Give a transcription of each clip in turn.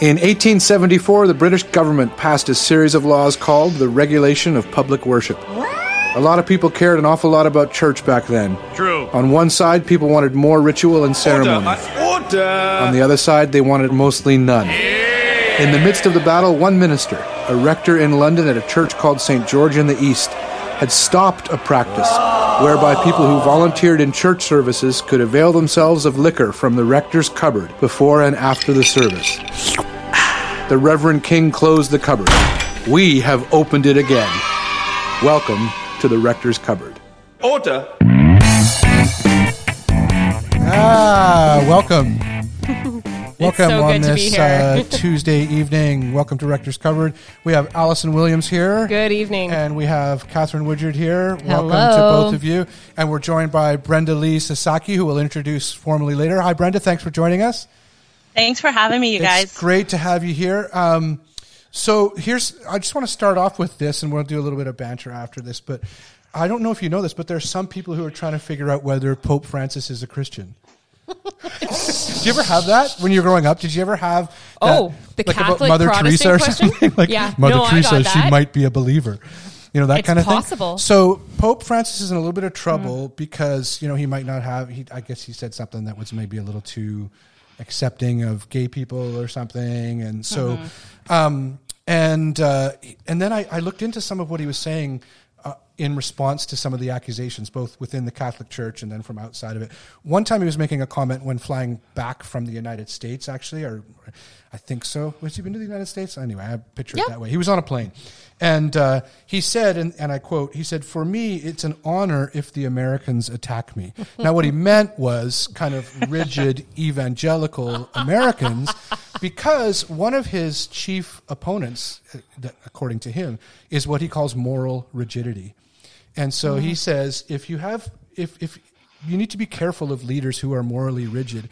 In 1874, the British government passed a series of laws called the Regulation of Public Worship. A lot of people cared an awful lot about church back then. True. On one side, people wanted more ritual and ceremony. Order. On the other side, they wanted mostly none. In the midst of the battle, one minister, a rector in London at a church called St. George in the East, had stopped a practice whereby people who volunteered in church services could avail themselves of liquor from the rector's cupboard before and after the service. The Reverend King closed the cupboard. We have opened it again. Welcome to the rector's cupboard. Order. Ah, welcome. Welcome so on good to be this uh, Tuesday evening. Welcome to Rector's Cupboard. We have Allison Williams here. Good evening. And we have Catherine Woodyard here. Hello. Welcome to both of you. And we're joined by Brenda Lee Sasaki, who we'll introduce formally later. Hi, Brenda. Thanks for joining us. Thanks for having me, you guys. It's great to have you here. Um, so here's, I just want to start off with this, and we'll do a little bit of banter after this. But I don't know if you know this, but there are some people who are trying to figure out whether Pope Francis is a Christian. Did you ever have that when you were growing up? Did you ever have that, Oh, the like about Catholic Mother Protestant Teresa or question? something? like Yeah. Mother No, I Teresa, got she that. might be a believer. You know that It's kind of possible. thing. So Pope Francis is in a little bit of Mm. trouble because you know he might not have. He, I guess he said something that was maybe a little too accepting of gay people or something, and so, Mm-hmm. um, and uh, and then I, I looked into some of what he was saying uh, in response to some of the accusations, both within the Catholic Church and then from outside of it. One time he was making a comment when flying back from the United States, actually, or I think so. Was he been to the United States? Anyway, I picture Yeah. it that way. He was on a plane. And uh, he said, and, and I quote, he said, For me, it's an honor if the Americans attack me. now, what he meant was kind of rigid evangelical Americans, because one of his chief opponents, uh, according to him, is what he calls moral rigidity. And so he says, if you have, if, if you need to be careful of leaders who are morally rigid,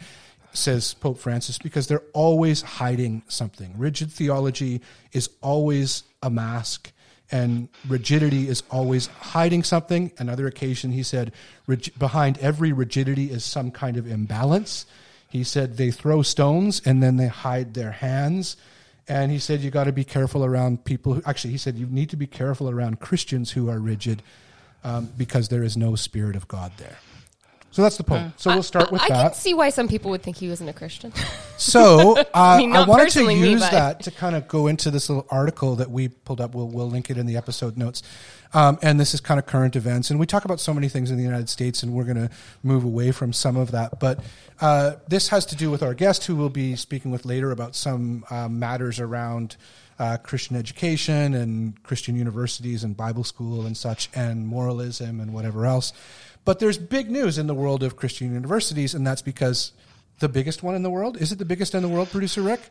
says Pope Francis, because they're always hiding something. Rigid theology is always a mask, and rigidity is always hiding something. Another occasion, he said, "Rig- behind every rigidity is some kind of imbalance. He said they throw stones and then they hide their hands. And he said you got to be careful around people who, actually, he said you need to be careful around Christians who are rigid um, because there is no Spirit of God there. So that's the Pope. So we'll start with I that. can see why some people would think he wasn't a Christian. So uh, I, mean, not wanted to personally me, use that to kind of go into this little article that we pulled up. We'll, we'll link it in the episode notes. Um, and this is kind of current events. And we talk about so many things in the United States, and we're going to move away from some of that. But uh, this has to do with our guest, who we'll be speaking with later about some uh, matters around uh, Christian education and Christian universities and Bible school and such, and moralism and whatever else. But there's big news in the world of Christian universities, and that's because the biggest one in the world is it the biggest in the world, producer Rick?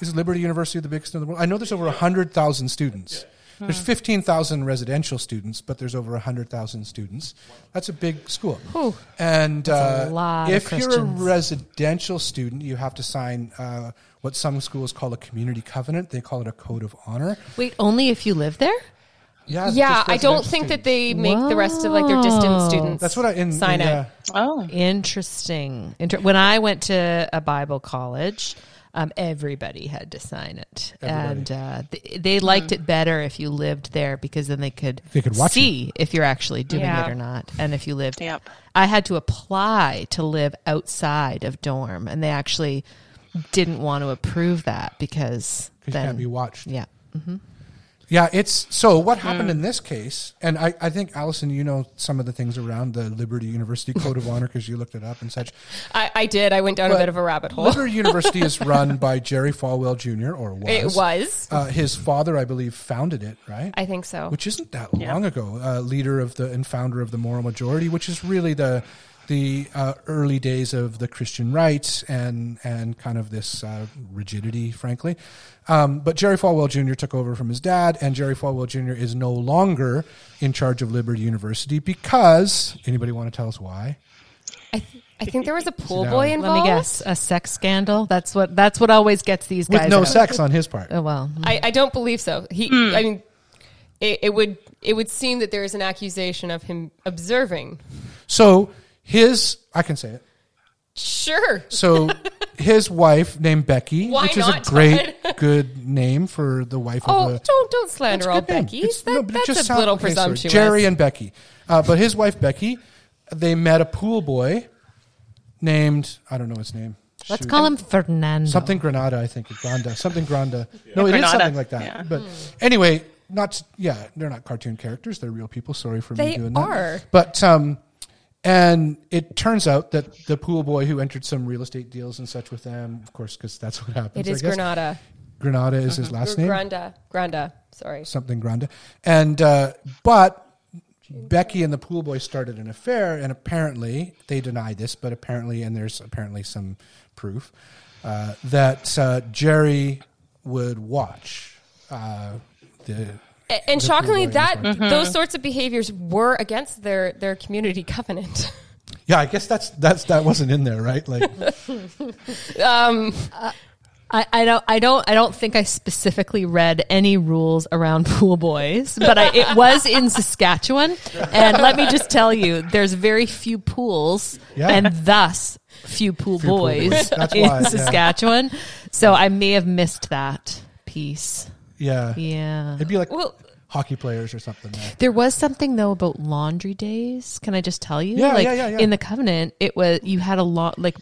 Is Liberty University the biggest in the world? I know there's over 100,000 students. There's 15,000 residential students, but there's over 100,000 students. That's a big school. Whew. And uh, if you're a residential student, you have to sign uh, what some schools call a community covenant. They call it a code of honor. Wait, only if you live there? Yeah, yeah, just I don't residential think that they make the rest of like their distant Whoa. students. That's what I in sign in, it. uh, Oh, Interesting. Inter- when I went to a Bible college, um, everybody had to sign it, and uh, th- they liked it better if you lived there because then they could, They could watch see if you're actually doing Yeah. it or not, and if you lived. Yep. I had to apply to live outside of dorm, and they actually didn't want to approve that because 'cause you then can't be watched. yeah. Yeah, it's so what happened in this case, and I, I think Allison, you know some of the things around the Liberty University Code of Honor because you looked it up and such. I, I did. I went down But a bit of a rabbit hole. Liberty University is run by Jerry Falwell Jr. or was. It was. Uh, his father, I believe, founded it, right? I think so. which isn't that long ago. Uh, leader of the and founder of the Moral Majority, which is really the the uh, early days of the Christian right and and kind of this uh, rigidity, frankly. Um, but Jerry Falwell Jr. took over from his dad, and Jerry Falwell Jr. is no longer in charge of Liberty University because anybody want to tell us why? I, th- I think there was a pool down. boy involved. Let me guess, a sex scandal. That's what that's what always gets these guys With no out. sex on his part. Oh well, I, I don't believe so. He, I mean, it, it would it would seem that there is an accusation of him observing. So his, I can say it. Sure. So his wife named Becky, Why which is not, a great, good name for the wife Oh, of a. don't don't slander all Becky's. That, no, that's just a sound- little okay, sorry. presumptuous. Jerry and Becky, uh, but his wife Becky, they met a pool boy named I don't know his name. Let's Shoot. call him Fernando. something Granada, I think, or Granda, something Granda. No, it is Granada, something like that. yeah. But anyway, not yeah, they're not cartoon characters; they're real people. Sorry for They me doing that. are. But um, and it turns out that the pool boy who entered some real estate deals and such with them, of course, because that's what happens. It is. Granada. Granada is his last name. Granda. Granda. Sorry. something Granda. And uh, but Becky and the pool boy started an affair, and apparently they deny this, but apparently, and there's apparently some proof uh, that uh, Jerry would watch uh, the. A- And shockingly, that and stuff. those mm-hmm. sorts of behaviors were against their their community covenant. yeah, I guess that's that's that wasn't in there, right? Like, um, I, I don't I don't I don't think I specifically read any rules around pool boys, but I, it was in Saskatchewan, and let me just tell you, there's very few pools, Yeah. and thus few pool Few pool boys boys. In why, yeah. Saskatchewan. So I may have missed that piece. Yeah, Yeah. it'd be like Well- hockey players or something. There. There was something though about laundry days. Can I just tell you? Yeah, like yeah, yeah, yeah. in the covenant, it was you had a lot like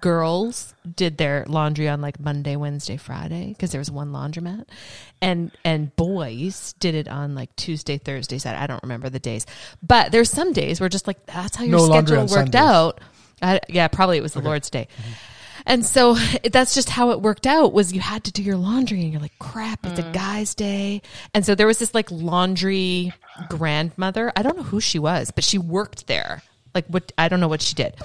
girls did their laundry on like Monday, Wednesday, Friday because there was one laundromat, and and boys did it on like Tuesday, Thursday, Saturday. I don't remember the days, but there's some days where just like that's how your No schedule worked Sundays. out. I, yeah, probably it was the Lord's Day. Mm-hmm. And so that's just how it worked out was you had to do your laundry and you're like, crap, it's a mm. guy's day. And so there was this like laundry grandmother. I don't know who she was, but she worked there. Like what, I don't know what she did.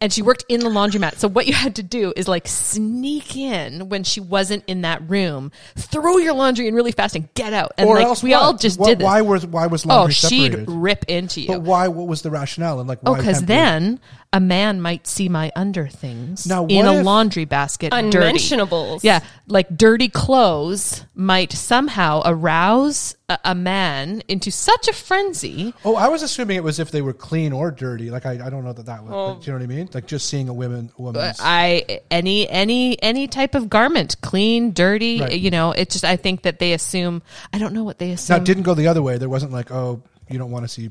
And she worked in the laundromat. So what you had to do is like sneak in when she wasn't in that room, throw your laundry in really fast and get out. And or like else we what? all just What- did this. Why was why was oh, laundry she'd separated? rip into you. but why? What was the rationale? And like, Oh, because can't then a man might see my under things Now, in a laundry basket. dirty. Unmentionables. Yeah, like dirty clothes might somehow arouse a, a man into such a frenzy. Oh, I was assuming it was if they were clean or dirty. Like I, I don't know that that was. but do you know what I mean? Like just seeing a woman, a woman's. I any any any type of garment, clean, dirty. Right. You know, it's just I think that they assume. I don't know what they assume. now, it didn't go the other way. There wasn't like, oh, you don't want to see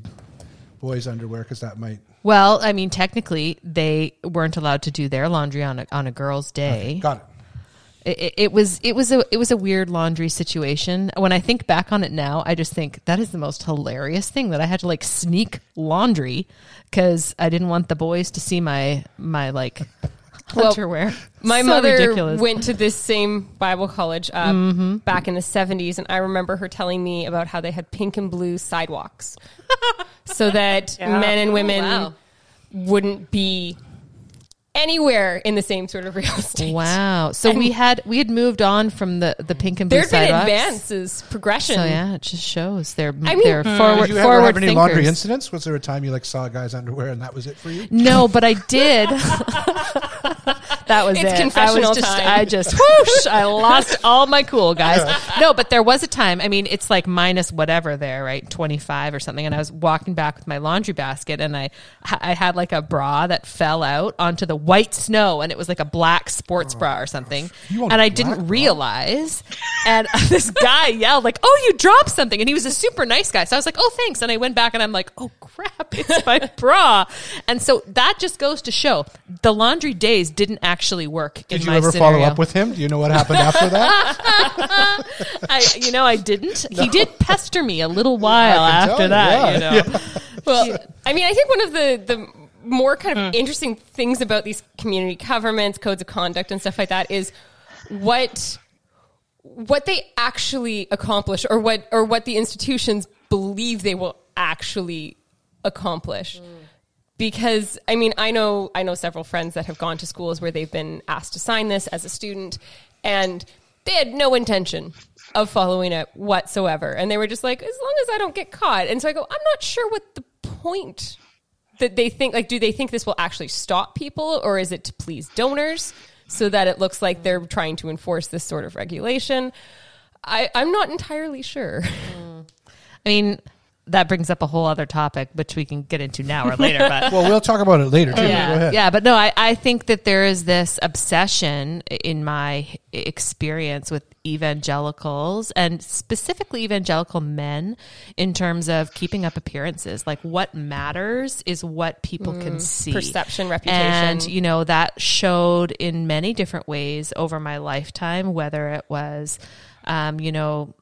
boys' underwear because that might. Well, I mean, technically, they weren't allowed to do their laundry on a, on a girl's day. Got it. It, it- it was it was a it was a weird laundry situation. When I think back on it now, I just think that is the most hilarious thing that I had to like sneak laundry because I didn't want the boys to see my my like Well, underwear. My So mother ridiculous. went to this same Bible college uh, Mm-hmm. back in the 70s, and I remember her telling me about how they had pink and blue sidewalks so that Yeah. men and women wow. wouldn't be anywhere in the same sort of real estate. Wow. So we had we had moved on from the the pink and blue There'd been sidewalks. advances, progression. So yeah, it just shows they're I mean- they're Hmm. forward Did you ever forward have any thinkers. laundry incidents? Was there a time you like saw a guy's underwear and that was it for you? No, but I did. that was It's it. confessional I was just, time. I just whoosh. I lost all my cool guys. No, but there was a time. I mean, it's like minus whatever there, right? Twenty five or something. And I was walking back with my laundry basket, and I I had like a bra that fell out onto the white snow, and it was like a black sports oh, bra or something. And I didn't realize. And this guy yelled like, "Oh, you dropped something!" And he was a super nice guy. So I was like, "Oh, thanks." And I went back, and I'm like, "Oh crap, it's my bra." And so that just goes to show the laundry days didn't actually work. in Did you ever scenario. follow up with him? Do you know what happened after that? I, you know, I didn't. He did pester me a little while after that. yeah, you know, Well, I mean, I think one of the the more kind of mm. interesting things about these community covenants, codes of conduct, and stuff like that is what what they actually accomplish, or what or what the institutions believe they will actually accomplish. Mm. Because I mean, I know I know several friends that have gone to schools where they've been asked to sign this as a student, and they had no intention of following it whatsoever, and they were just like, as long as I don't get caught. And so I go, I'm not sure what the point that they think like do they think this will actually stop people or is it to please donors so that it looks like they're trying to enforce this sort of regulation I, i'm not entirely sure I mean, that brings up a whole other topic, which we can get into now or later. But Well, we'll talk about it later too. Go yeah, ahead. yeah, but no, I, I think that there is this obsession in my experience with evangelicals and specifically evangelical men in terms of keeping up appearances. Like what matters is what people can see. Mm, perception, reputation. And, you know, that showed in many different ways over my lifetime, whether it was, um, you know,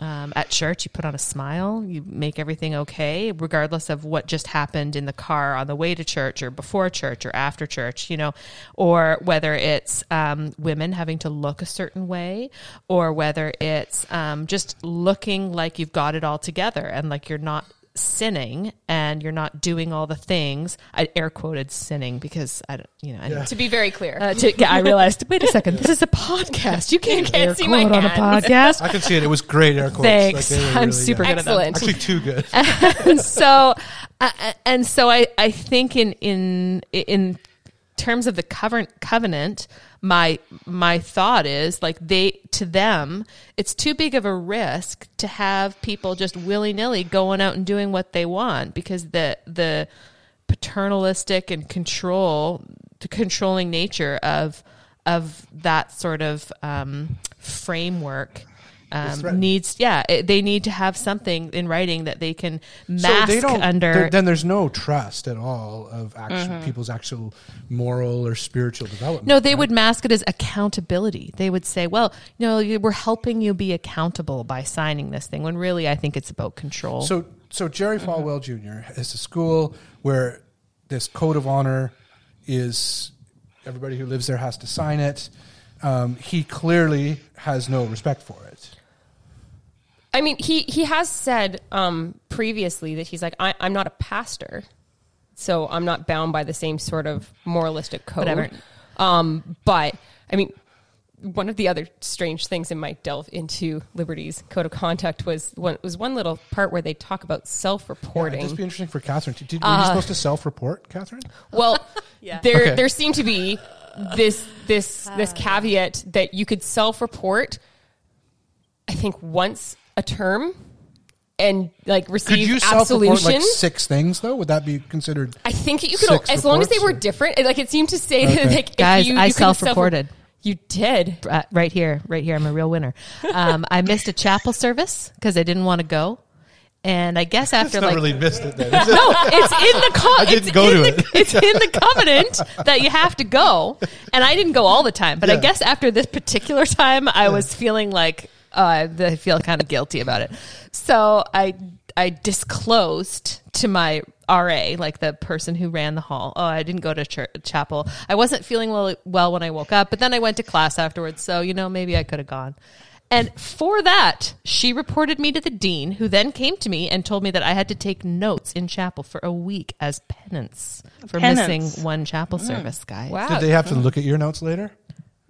um, at church, you put on a smile, you make everything okay, regardless of what just happened in the car on the way to church or before church or after church, you know, or whether it's um, women having to look a certain way, or whether it's um, just looking like you've got it all together and like you're not sinning and you're not doing all the things. I air quoted sinning because I don't, you know, I, To be very clear. uh, to, yeah, I realized. Wait a second, this is a podcast. You can't, can't air see my quote on a podcast. I can see it. It was great air quotes. Thanks. they were I'm really- super yeah. good at that. Excellent. Actually, too good. and so uh, and so I, I think in in in terms of the covenant covenant my my thought is like they to them it's too big of a risk to have people just willy-nilly going out and doing what they want because the the paternalistic and control the controlling nature of of that sort of um, framework um, needs yeah it, they need to have something in writing that they can so mask they don't. under then there's no trust at all of actual Mm-hmm. people's actual moral or spiritual development. no they right? would mask it as accountability they would say well you know we're helping you be accountable by signing this thing when really i think it's about control So, so Jerry Falwell Jr. is a school where this code of honor is everybody who lives there has to sign it. Um, he clearly has no respect for it. I mean, he he has said um, previously that he's like, I, I'm not a pastor, so I'm not bound by the same sort of moralistic code. Whatever. Um, but I mean, one of the other strange things in my delve into Liberty's code of conduct was one was one little part where they talk about self-reporting. it'd just be interesting for Catherine. Did, were Uh, you supposed to self-report, Catherine? Well, there Okay. there seemed to be this this this caveat that you could self-report. I think once a term, and like Could receive you self-report absolution. like six things though? Would that be considered? I think you could, Six as long as they were or- different. Like it seemed to say that, Okay. like, if Guys, you, I you couldn't self- self-reported. You did. uh, right here right here i'm a real winner um, i missed a chapel service because i didn't want to go and i guess after It's not like really missed it then. is it? no, it's in the co- I didn't go to the, it. It's in the covenant that you have to go, and I didn't go all the time. But I guess after this particular time, I was feeling like uh, I feel kind of guilty about it. So I I disclosed to my RA, like the person who ran the hall. Oh, I didn't go to church, chapel. I wasn't feeling well well when I woke up, but then I went to class afterwards. So you know, maybe I could have gone. And for that, she reported me to the dean, who then came to me and told me that I had to take notes in chapel for a week as penance for Penance. missing one chapel service, guys. Wow. Did they have to look at your notes later?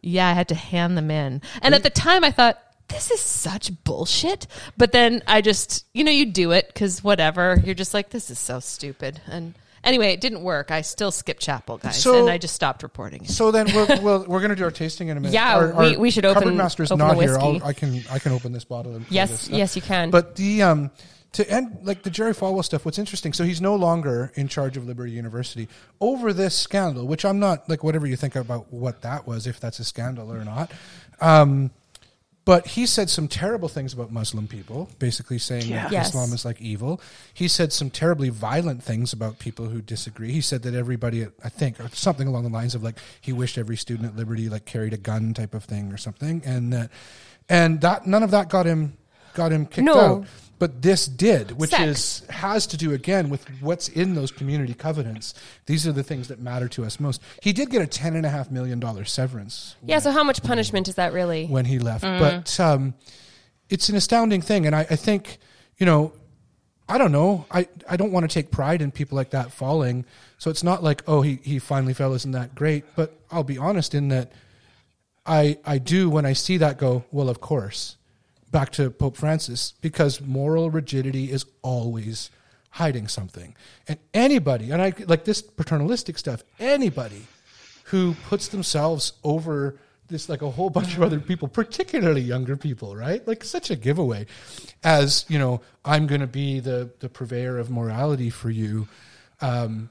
Yeah, I had to hand them in. And at the time, I thought, this is such bullshit. But then I just, you know, you do it because whatever. You're just like, this is so stupid. And anyway, it didn't work. I still skipped chapel, guys. So- and I just stopped reporting it. So then we'll, we'll, we're going to do our tasting in a minute. Yeah, Our- we- our we should open- Cupboard master's open not the here. I'll. I can I can open this bottle. And Yes, yes, you can. But the um to end like the Jerry Falwell stuff. What's interesting? So he's no longer in charge of Liberty University over this scandal, which I'm not like whatever you think about what that was, if that's a scandal or not. Um, but he said some terrible things about Muslim people, basically saying that Yes. Islam is like evil. He said some terribly violent things about people who disagree. He said that everybody, I think, or something along the lines of like he wished every student at Liberty like carried a gun type of thing or something, and that, and that none of that got him got him kicked No. out. But this did, which Sex. is has to do again with what's in those community covenants. These are the things that matter to us most. He did get a ten and a half million dollar severance yeah. So how much punishment is that really? when he left. Mm. But um, it's an astounding thing, and I, I think you know, I don't know. I, I don't want to take pride in people like that falling. So it's not like oh he he finally fell isn't that great. But I'll be honest in that I I do when I see that go well of course back to Pope Francis because moral rigidity is always hiding something and anybody and I like this paternalistic stuff anybody who puts themselves over this like a whole bunch of other people, particularly younger people, right? Like such a giveaway, as you know, I'm going to be the the purveyor of morality for you. Um,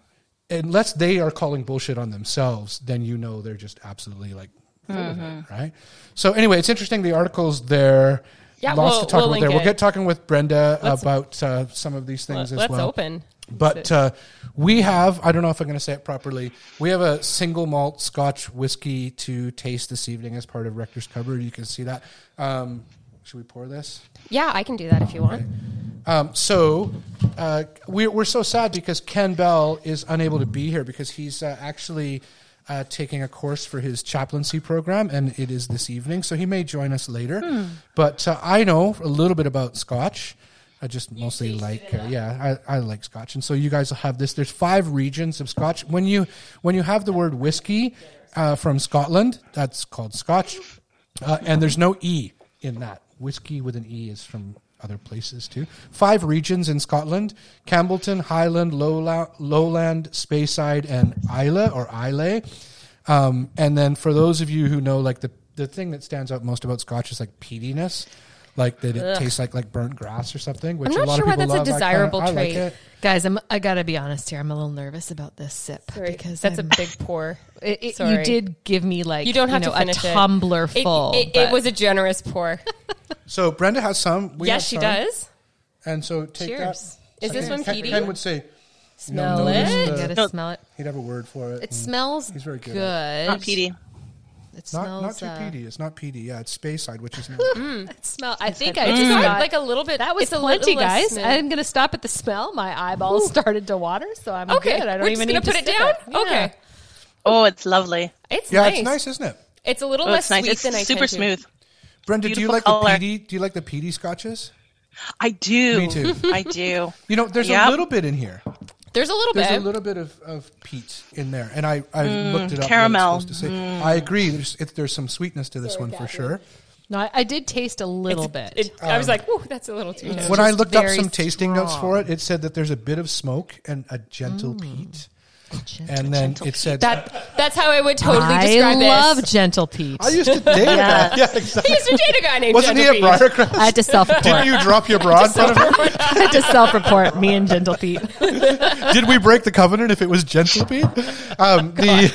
unless they are calling bullshit on themselves, then you know they're just absolutely like, of it, right? So anyway, it's interesting. The articles there. Yeah, lots we'll- to talk we'll about there. We'll get talking with Brenda Let's- about uh, some of these things as Let's well. open. But uh, we have, I don't know if I'm going to say it properly, we have a single malt Scotch whiskey to taste this evening as part of Rector's Cupboard. You can see that. Um, should we pour this? Yeah, I can do that if you want. Um, so uh, we're, we're so sad because Ken Bell is unable to be here because he's uh, actually uh, taking a course for his chaplaincy program, and it is this evening. So he may join us later. But uh, I know a little bit about Scotch. I just mostly like, uh, yeah, I, I like Scotch, and so you guys will have this. There's five regions of Scotch. When you when you have the word whiskey uh, from Scotland, that's called Scotch, uh, and there's no e in that. Whiskey with an e is from other places too. Five regions in Scotland: Campbeltown, Highland, Lowland, Lowland, Speyside, and Islay or Islay. Um, and then for those of you who know, like the the thing that stands out most about Scotch is like peatiness, like that it tastes like like burnt grass or something. Which I'm a not lot sure of why people that's a love. I kinda- desirable I like trait. it. Guys, I'm, I gotta be honest here. I'm a little nervous about this sip Sorry, because that's I'm- a big pour. It, it- Sorry. you did give me like You don't have know, to finish a it. tumbler It- full. It, it, but- was a generous pour. So Brenda has some. We yes, have she some. does. And so take Cheers. that. Is this Ken- one Ken- peaty? Ken would say, Smell notice it. the- You gotta No. smell it. he'd have a word for it. It mm. smells He's very good good. at Not peaty. It Not, smells. not too uh, peaty. It's not peaty. Yeah, it's Speyside, which is not. It smell. I think I just got got like a little bit. That was it's a plenty, guys. smooth. I'm gonna stop at the smell. My eyeballs started to water, so I'm Okay, good. I don't we're even just need gonna put it sip down. Yeah. Okay, Oh, it's lovely. it's yeah, nice. it's nice, isn't it? It's a little Oh, less nice. sweet It's than I super smooth. Brenda, do you like color. the peaty? Do you like the peaty scotches? I do. Me too. I do. You know, there's a little bit in here. There's a little There's bit. There's a little bit of, of peat in there, and I, I mm, looked it up. caramel. supposed to say. Mm. I agree. There's it, there's some sweetness to this one for sure. No, I, I did taste a little It's- bit. it- I was um, like, "Ooh, that's a little too." much." When I looked up some tasting notes for it, it said that there's a bit of smoke and a gentle mm. peat, and then it said That that's how I would totally I describe love this. gentle Pete. I used to date a guy. Yeah, exactly. He used to date a guy named Wasn't he a Pete. Briarcrest? I had to self report. Didn't you drop your bra in front of him? I had to self report. Me and gentle Pete. Did we break the covenant if it was gentle Pete? Um, the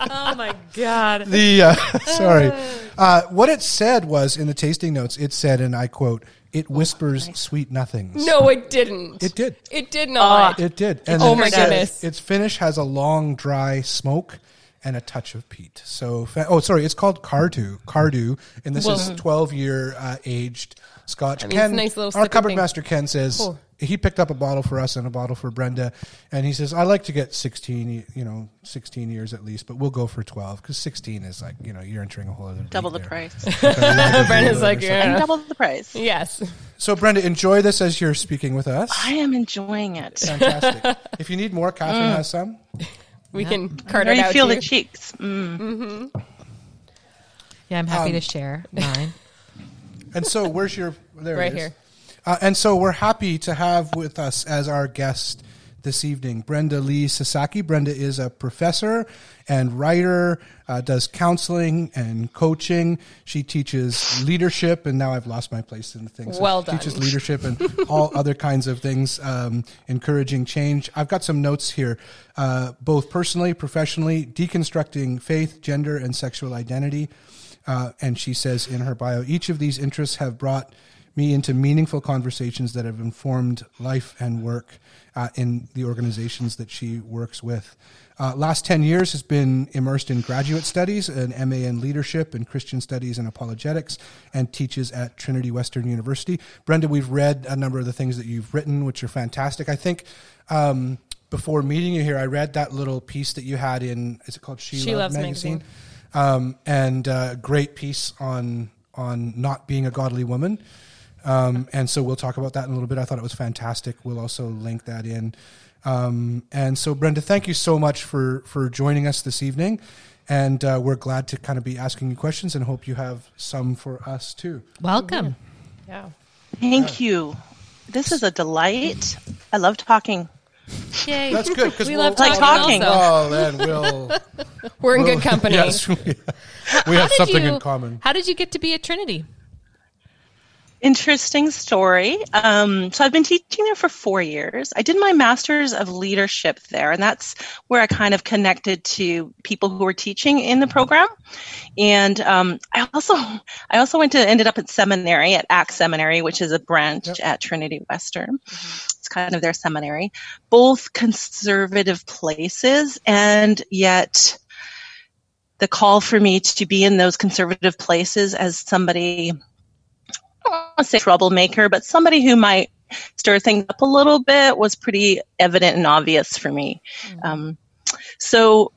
Oh my god. the uh, sorry, uh, what it said was in the tasting notes. It said, and I quote, "It whispers sweet nothings." No, it didn't. It did. It did not. It did. And Oh my it said goodness. Its finish has a long, dry smoke and a touch of peat. So, fa- oh, sorry, it's called Cardhu. Cardhu, and this is 12 year uh, aged Scotch. mean, it's a nice little our sippy cupboard thing. master Ken says Oh. He picked up a bottle for us and a bottle for Brenda, and he says I like to get 16, you know, 16 years at least, but we'll go for 12 because 16 is like you know you're entering a whole other Double the there. price. Brenda's like, and yeah. double the price. yes. So, Brenda, enjoy this as you're speaking with us. I am enjoying it. Fantastic. if you need more, Catherine has some. We can cart There it you out feel the cheeks. mm-hmm Yeah, I'm happy Um, to share mine. And so, where's your there? Right is. here. Uh, and so, we're happy to have with us as our guest this evening Brenda Lee Sasaki. Brenda is a professor and writer, uh, does counseling and coaching. She teaches leadership, and now I've lost my place in the things. Well done. Teaches leadership and all other kinds of things, um, encouraging change. I've got some notes here, uh, both personally, professionally, deconstructing faith, gender, and sexual identity. Uh, and she says in her bio, each of these interests have brought me into meaningful conversations that have informed life and work uh, in the organizations that she works with. Uh, last 10 years has been immersed in graduate studies, an MA in leadership and Christian studies and apologetics, and teaches at Trinity Western University. Brenda, we've read a number of the things that you've written, which are fantastic. I think um, before meeting you here, I read that little piece that you had in, is it called She, She Loves Loves magazine? Magazine. Um, and uh, great piece on on not being a godly woman. Um, and so we'll talk about that in a little bit. I thought it was fantastic. We'll also link that in. Um, and so, Brenda, thank you so much for for joining us this evening. And uh, we're glad to kind of be asking you questions and hope you have some for us too. Welcome. Yeah. Thank you. This is a delight. I love talking. Yay. That's good because We we'll, love Like talking. talking. Also. Oh, then we'll. We're in good company. Yes, we, we have something you- in common. How did you get to be at Trinity? Interesting story. Um, so I've been teaching there for four years. I did my master's of leadership there, and that's where I kind of connected to people who were teaching in the program. And um, I also I also went to ended up at seminary at ACTS Seminary, which is a branch Yep. at Trinity Western. It's kind of their seminary. Both conservative places, and yet the call for me to be in those conservative places as somebody I don't want to say troublemaker, but somebody who might stir things up a little bit was pretty evident and obvious for me. Um, so,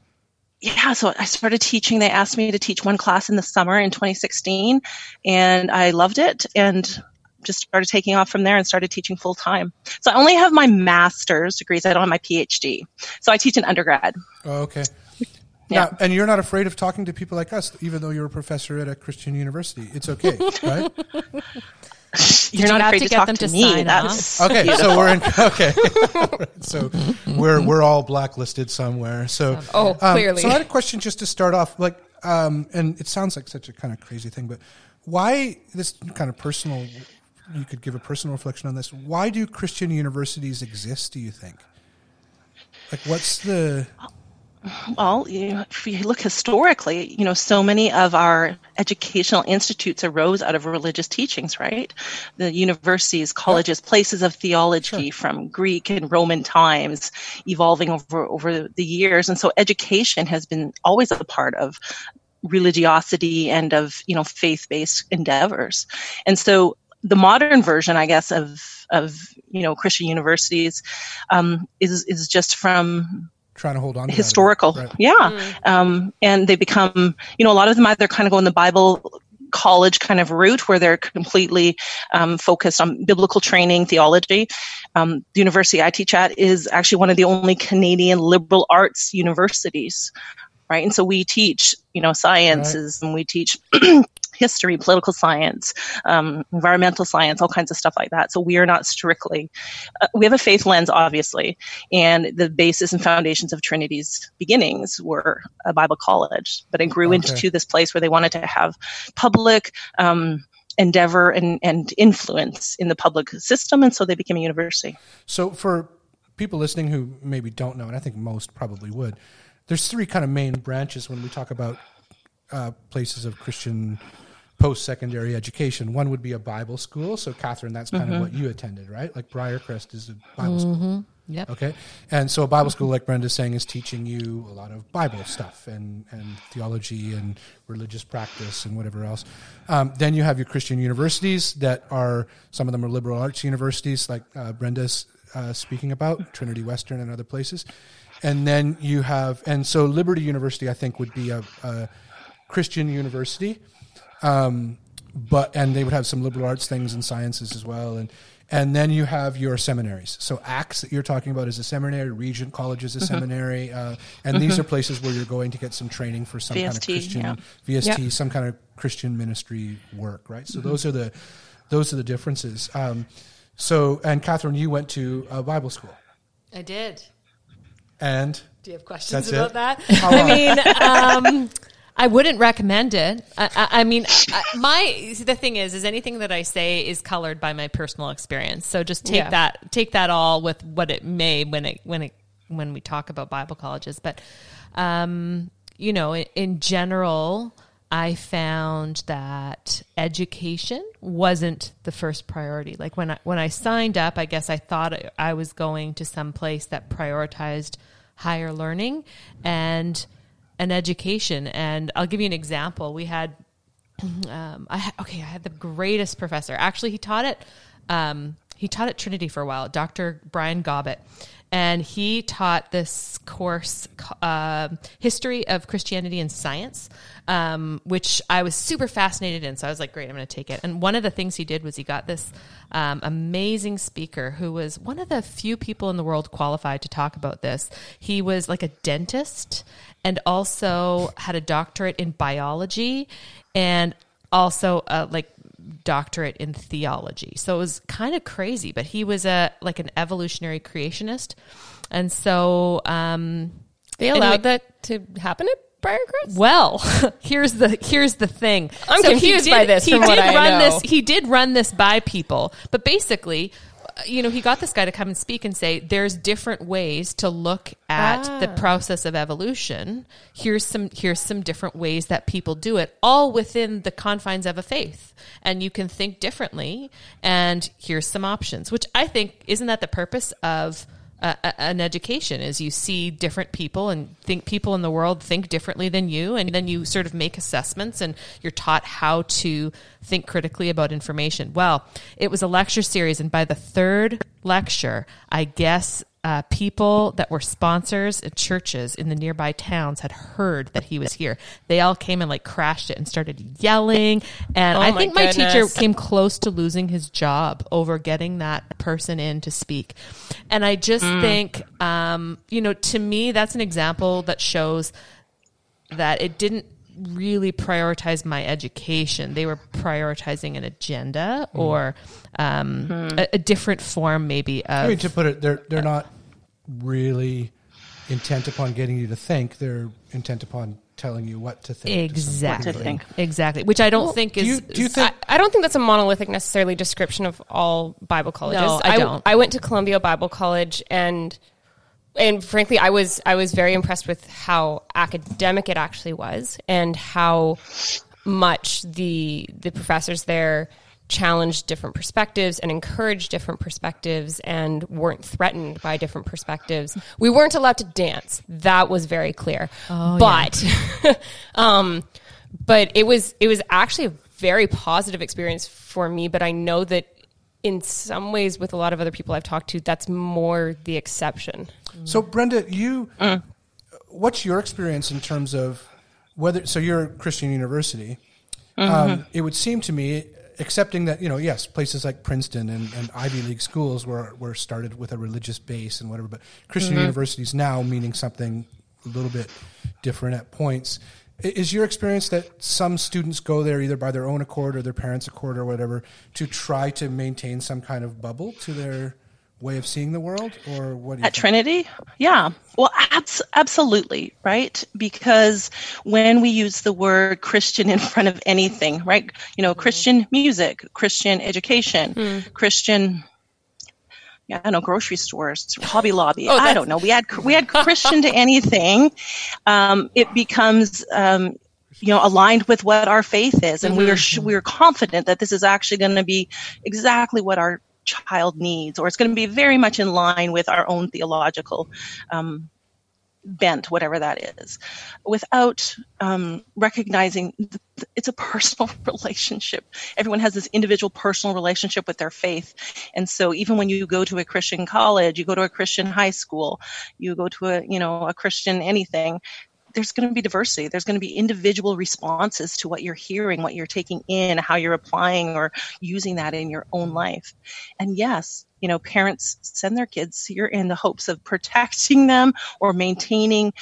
yeah, so I started teaching. They asked me to teach one class in the summer in 2016, and I loved it and just started taking off from there and started teaching full time. So I only have my master's degrees. I don't have my PhD. So I teach an undergrad. Oh, okay. Yeah. Now, and you're not afraid of talking to people like us, even though you're a professor at a Christian university. It's okay, right? You're you not have afraid to to, get talk them to to me. sign That's Okay, beautiful. so we're in. Okay, so we're we're all blacklisted somewhere. So Oh, um, clearly. So I had a question just to start off, like, um, and it sounds like such a kind of crazy thing, but why this kind of personal? You could give a personal reflection on this. Why do Christian universities exist? Do you think? Like, what's the? Well, you know, if you look historically, you know, so many of our educational institutes arose out of religious teachings, right? The universities, colleges, places of theology from Greek and Roman times, evolving over over the years, and so education has been always a part of religiosity and of you know faith-based endeavors, and so the modern version, I guess, of of you know Christian universities um, is is just from Trying to hold on to that historical. right. yeah. Um, and they become you know a lot of them either kind of go in the bible college kind of route where they're completely um, focused on biblical training theology. Um, the university i teach at is actually one of the only canadian liberal arts universities right? And so we teach you know sciences and we teach history political science um, environmental science all kinds of stuff like that. So we are not strictly uh, we have a faith lens obviously and the basis and foundations of trinity's beginnings were a bible college. But it grew Okay. into this place where they wanted to have public um, endeavor and, and influence in the public system and so they became a university. So for people listening who maybe don't know, and I think most probably would, there's three kind of main branches when we talk about uh, places of Christian post-secondary education. One would be a Bible school. So Catherine, that's kind of what you attended, right? Like Briarcrest is a Bible school. Yep. Okay. And so a Bible school, like Brenda's saying, is teaching you a lot of Bible stuff and, and theology and religious practice and whatever else. Um, then you have your Christian universities that are, some of them are liberal arts universities, like uh, Brenda's uh, speaking about, Trinity Western and other places. And then you have, and so Liberty University, I think, would be a, a Christian university um, but and they would have some liberal arts things and sciences as well. And and then you have your seminaries. So ACTS that you're talking about is a seminary regent college is a seminary uh, and these are places where you're going to get some training for some kind of christian yeah. vst some kind of christian ministry work right? So those are the those are the differences. Um, so and catherine you went to a bible school. I did. and? Do you have questions about it? that? How I mean, um, I wouldn't recommend it. I, I, I mean, I, my the thing is, is anything that I say is colored by my personal experience. So just take Yeah. that, take that all with what it may when it when it when we talk about Bible colleges. But um, you know, in, in general, I found that education wasn't the first priority. Like when I when I signed up, I guess I thought I was going to some place that prioritized higher learning and an education. And I'll give you an example. We had um, I ha- okay, I had the greatest professor. Actually, he taught it. Um, he taught at Trinity for a while, Dr. Brian Gobbett, and he taught this course, uh, History of Christianity and Science, um, which I was super fascinated in. So I was like, great, I'm going to take it. And one of the things he did was he got this um, amazing speaker who was one of the few people in the world qualified to talk about this. He was like a dentist and also had a doctorate in biology and also uh, like doctorate in theology. So it was kind of crazy, but he was a like an evolutionary creationist. And so um They Anyway- allowed that to happen at Briarcrest? well, here's the here's the thing. I'm he confused did- by this He from did what I run this. He did run this by people, but basically, you know, he got this guy to come and speak and say, "There's different ways to look at the Ah. process of evolution. Here's some here's some different ways that people do it, all within the confines of a faith, and you can think differently. And here's some options, which I think isn't that the purpose of an education is you see different people and think people in the world think differently than you and then you sort of make assessments and you're taught how to think critically about information. Well it was a lecture series and by the third lecture i guess uh, people that were sponsors at churches in the nearby towns had heard that he was here. They all came and like crashed it and started yelling. And Oh I think my teacher came close to losing his job over getting that person in to speak. And I just think, um, you know, to me, that's an example that shows that it didn't really prioritize my education. They were prioritizing an agenda or um, a, a different form, maybe. Of, I mean, to put it, they're they're not really intent upon getting you to think. They're intent upon telling you what to think. exactly, degree. think. exactly. Which I don't think do is. you- do you think- I, I don't think that's a monolithic necessarily description of all Bible colleges. No, I don't. I went to Columbia Bible College and and frankly I was I was very impressed with how academic it actually was and how much the the professors there challenged different perspectives and encouraged different perspectives and weren't threatened by different perspectives. We weren't allowed to dance. That was very clear. but um but it was it was actually a very positive experience for me, but I know that in some ways with a lot of other people I've talked to that's more the exception. So, Brenda, you, mm. what's your experience in terms of whether? So, you're a Christian university. Um, mm-hmm. it would seem to me, accepting that you know, yes, places like Princeton and, and Ivy League schools were were started with a religious base and whatever, but Christian mm-hmm. universities now meaning something a little bit different at points. Is your experience that some students go there either by their own accord or their parents' accord or whatever to try to maintain some kind of bubble to their way of seeing the world, or what? Do you At think? Trinity? Yeah. Well, abs- absolutely, right? Because when we use the word Christian in front of anything, right? You know, Christian music, Christian education, Christian yeah, I don't know, grocery stores, Hobby Lobby. Oh, I don't know. We add we add Christian to anything, um, it becomes um, you know aligned with what our faith is, and we are we are confident that this is actually going to be exactly what our child needs, or it's going to be very much in line with our own theological um, bent, whatever that is, without um, recognizing it's a personal relationship. Everyone has this individual personal relationship with their faith. And so even when you go to a Christian college, you go to a Christian high school, you go to a, you know, a Christian anything, there's going to be diversity. There's going to be individual responses to what you're hearing, what you're taking in, how you're applying or using that in your own life. And yes, you know, parents send their kids here in the hopes of protecting them or maintaining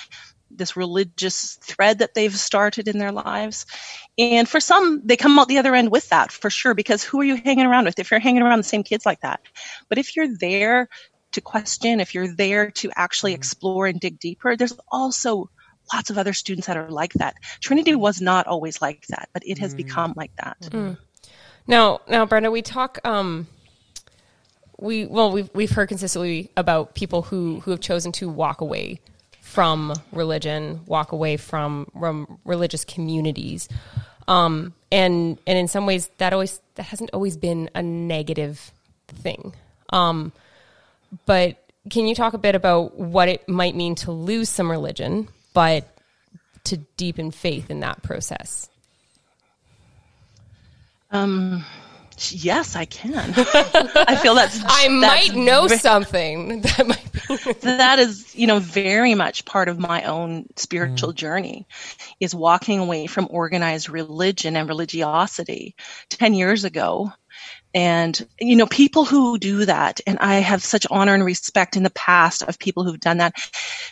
this religious thread that they've started in their lives. And for some, they come out the other end with that for sure, because who are you hanging around with if you're hanging around the same kids like that? But if you're there to question, if you're there to actually mm-hmm. explore and dig deeper, there's also lots of other students that are like that. Trinity was not always like that, but it has become like that. Now, now, Brenda, we talk. Um, we well, we've we've heard consistently about people who who have chosen to walk away from religion, walk away from from religious communities, um, and and in some ways that always that hasn't always been a negative thing. Um, but can you talk a bit about what it might mean to lose some religion, but to deepen faith in that process? Um, yes, I can. I feel that's I that's might know ve- something that might be. that is, you know, very much part of my own spiritual mm. journey is walking away from organized religion and religiosity 10 years ago. And, you know, people who do that, and I have such honor and respect in the past of people who've done that,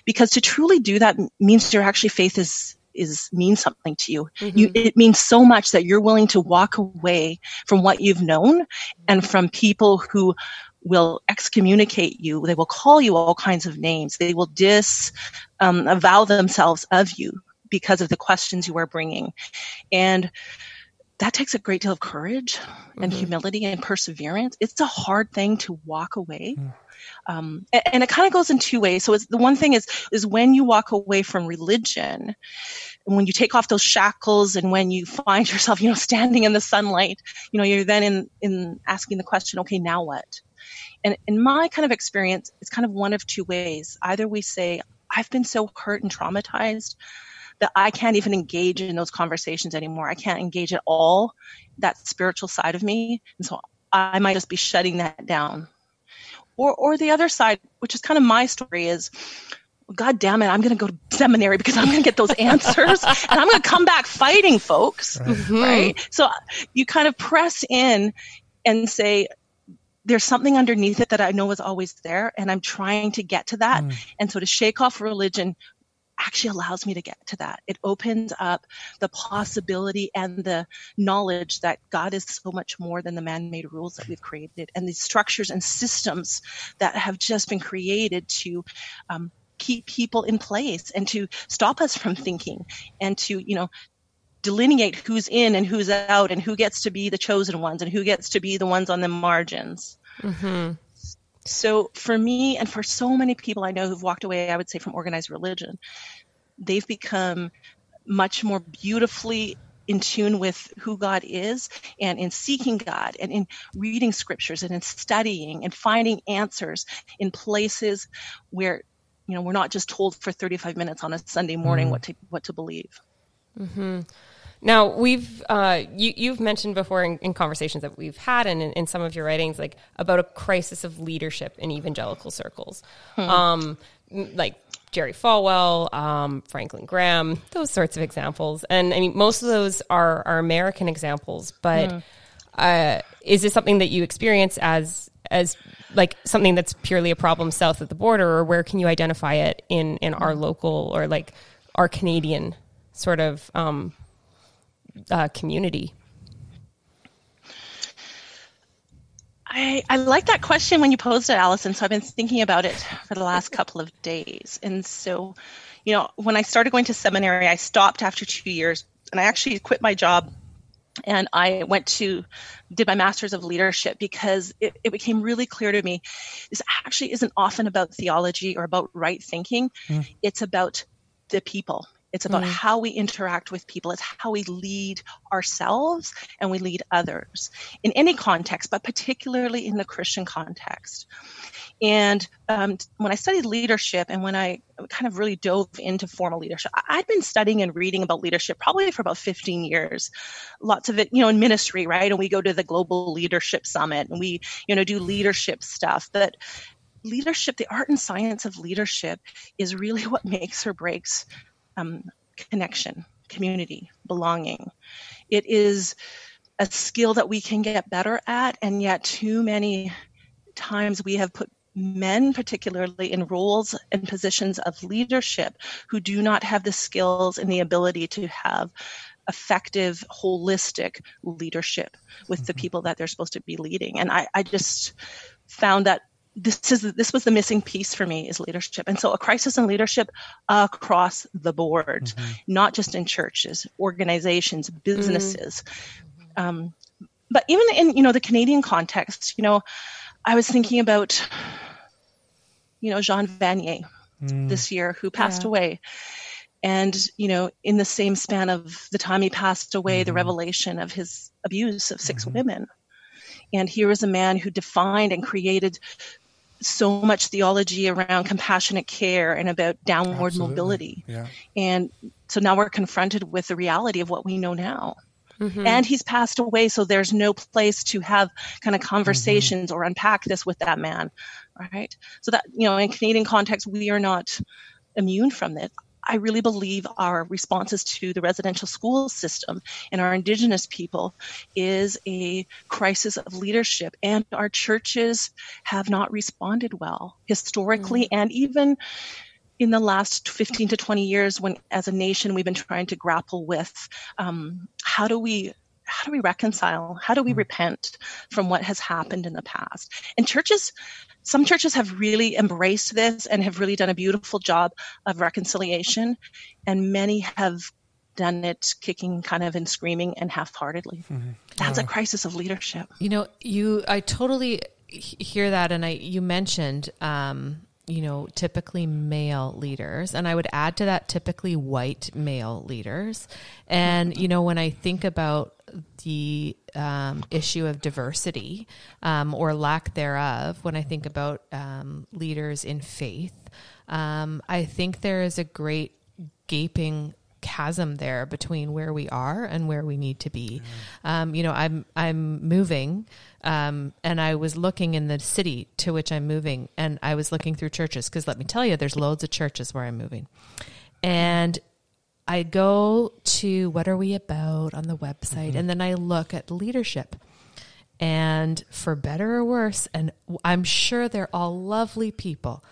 because to truly do that means your actually faith is is means something to you. you it means so much that you're willing to walk away from what you've known and from people who will excommunicate you. They will call you all kinds of names. They will dis um, avow themselves of you because of the questions you are bringing. And that takes a great deal of courage and humility and perseverance it's a hard thing to walk away um, and, and it kind of goes in two ways. So it's, the one thing is is when you walk away from religion, and when you take off those shackles, and when you find yourself, you know, standing in the sunlight, you know, you're then in in asking the question, okay, now what? And in my kind of experience, it's kind of one of two ways. Either we say, I've been so hurt and traumatized that I can't even engage in those conversations anymore. I can't engage at all that spiritual side of me, and so I might just be shutting that down or or the other side, which is kind of my story, is God damn it, I'm going to go to seminary because I'm going to get those answers and I'm going to come back fighting, folks. Right. right. So you kind of press in and say, there's something underneath it that I know is always there, and I'm trying to get to that. Mm. And so to shake off religion actually allows me to get to that. It opens up the possibility and the knowledge that God is so much more than the man made rules that we've created and the structures and systems that have just been created to um, keep people in place and to stop us from thinking and to, you know, delineate who's in and who's out and who gets to be the chosen ones and who gets to be the ones on the margins. Mm-hmm. So for me and for so many people I know who've walked away, I would say from organized religion, they've become much more beautifully in tune with who God is and in seeking God and in reading scriptures and in studying and finding answers in places where you know we're not just told for 35 minutes on a Sunday morning mm-hmm. what to what to believe. Mm-hmm. Now we've uh, you, have mentioned before in, in, conversations that we've had and in, in, some of your writings, like about a crisis of leadership in evangelical circles, hmm. um, like Jerry Falwell, um, Franklin Graham, those sorts of examples. And I mean, most of those are are American examples, but hmm. uh, is this something that you experience as as like something that's purely a problem south of the border, or where can you identify it in in our local or like our Canadian sort of um, uh, community? I, I like that question when you posed it, Allison. So I've been thinking about it for the last couple of days. And so, you know, when I started going to seminary, I stopped after two years and I actually quit my job and I went to did my master's of leadership because it, it, became really clear to me this actually isn't often about theology or about right thinking. Mm. It's about the people. It's about mm. how we interact with people. It's how we lead ourselves and we lead others in any context, but particularly in the Christian context. And um, when I studied leadership and when I kind of really dove into formal leadership, I'd been studying and reading about leadership probably for about 15 years. Lots of it, you know, in ministry, right? And we go to the Global Leadership Summit and we, you know, do leadership stuff. But leadership, the art and science of leadership, is really what makes or breaks um, connection, community, belonging. It is a skill that we can get better at, and yet too many times we have put men, particularly in roles and positions of leadership, who do not have the skills and the ability to have effective, holistic leadership with the mm-hmm. people that they're supposed to be leading. And I, I just found that this is this was the missing piece for me is leadership and so a crisis in leadership across the board mm-hmm. not just in churches organizations businesses mm-hmm. um, but even in you know the canadian context you know i was thinking about you know jean vanier mm. this year who passed yeah. away and you know in the same span of the time he passed away mm-hmm. the revelation of his abuse of 6 mm-hmm. women and here is a man who defined and created so much theology around compassionate care and about downward Absolutely. mobility. Yeah. And so now we're confronted with the reality of what we know now. Mm-hmm. And he's passed away, so there's no place to have kind of conversations mm-hmm. or unpack this with that man. Right. So that, you know, in Canadian context, we are not immune from this. I really believe our responses to the residential school system and our indigenous people is a crisis of leadership, and our churches have not responded well historically mm. and even in the last 15 to 20 years when as a nation we've been trying to grapple with um, how do we how do we reconcile? How do we repent from what has happened in the past? And churches some churches have really embraced this and have really done a beautiful job of reconciliation and many have done it kicking kind of and screaming and half-heartedly. That's a crisis of leadership. You know, you I totally he- hear that and I you mentioned um you know, typically male leaders. And I would add to that typically white male leaders. And, you know, when I think about the um, issue of diversity um, or lack thereof, when I think about um, leaders in faith, um, I think there is a great gaping chasm there between where we are and where we need to be. Um, you know, I'm I'm moving, um, and I was looking in the city to which I'm moving, and I was looking through churches because let me tell you, there's loads of churches where I'm moving, and I go to what are we about on the website, and then I look at leadership. And for better or worse, and I'm sure they're all lovely people,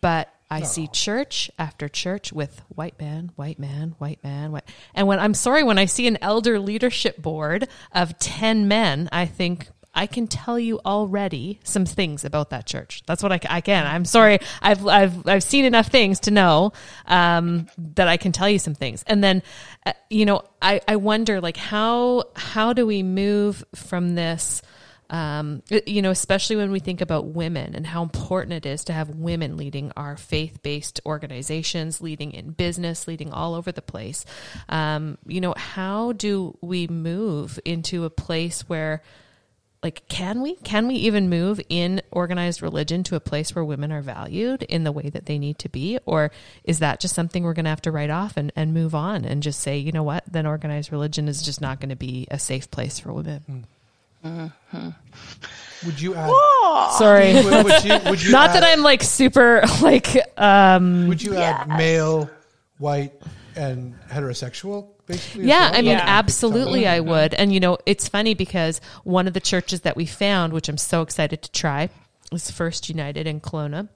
but I see church after church with white man, white man, white man, white. And when I'm sorry, when I see an elder leadership board of 10 men, I think I can tell you already some things about that church. That's what I, I can. I'm sorry. I've, I've, I've seen enough things to know, um, that I can tell you some things. And then, uh, you know, I, I wonder like how, how do we move from this, um, you know, especially when we think about women and how important it is to have women leading our faith based organizations, leading in business, leading all over the place. Um, you know, how do we move into a place where, like, can we? Can we even move in organized religion to a place where women are valued in the way that they need to be? Or is that just something we're going to have to write off and, and move on and just say, you know what, then organized religion is just not going to be a safe place for women? Would you add? Sorry. would, would you, would you Not add, that I'm like super like um Would you add male, white, and heterosexual? Basically. yeah, well? I mean Yeah. absolutely I would. And you know, it's funny because one of the churches that we found, which I'm so excited to try, was First United in Kelowna.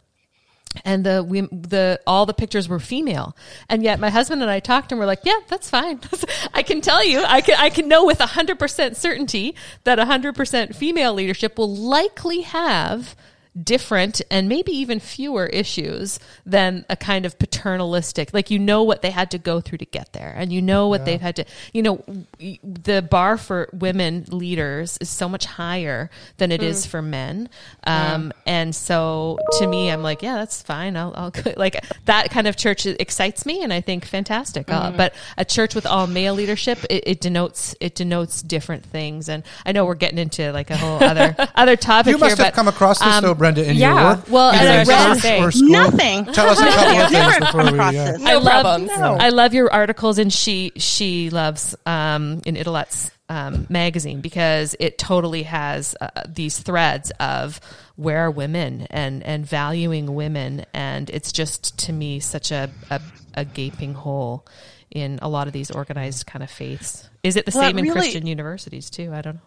And the we the all the pictures were female, and yet my husband and I talked and we're like, yeah, that's fine. I can tell you, I can I can know with hundred percent certainty that hundred percent female leadership will likely have different and maybe even fewer issues than a kind of paternalistic like you know what they had to go through to get there and you know what they've had to you know the bar for women leaders is so much higher than it is for men. Um, and so to me i'm like yeah that's fine. I'll, I'll like that kind of church excites me and i think fantastic. Uh, but a church with all male leadership it, it denotes it denotes different things. And i know we're getting into like a whole other other topic You must here, have but, come across this um, though, Brenda, in yeah. your work. Well, Either and I read- or. Nothing. Tell us a couple of things before we. across Yeah. No I love. No. I love your articles, and she she loves um, in Idolat's um, magazine because it totally has uh, these threads of where are women and and valuing women, and it's just to me such a a, a gaping hole in a lot of these organized kind of faiths. Is it the Well, same in really- Christian universities too? I don't know.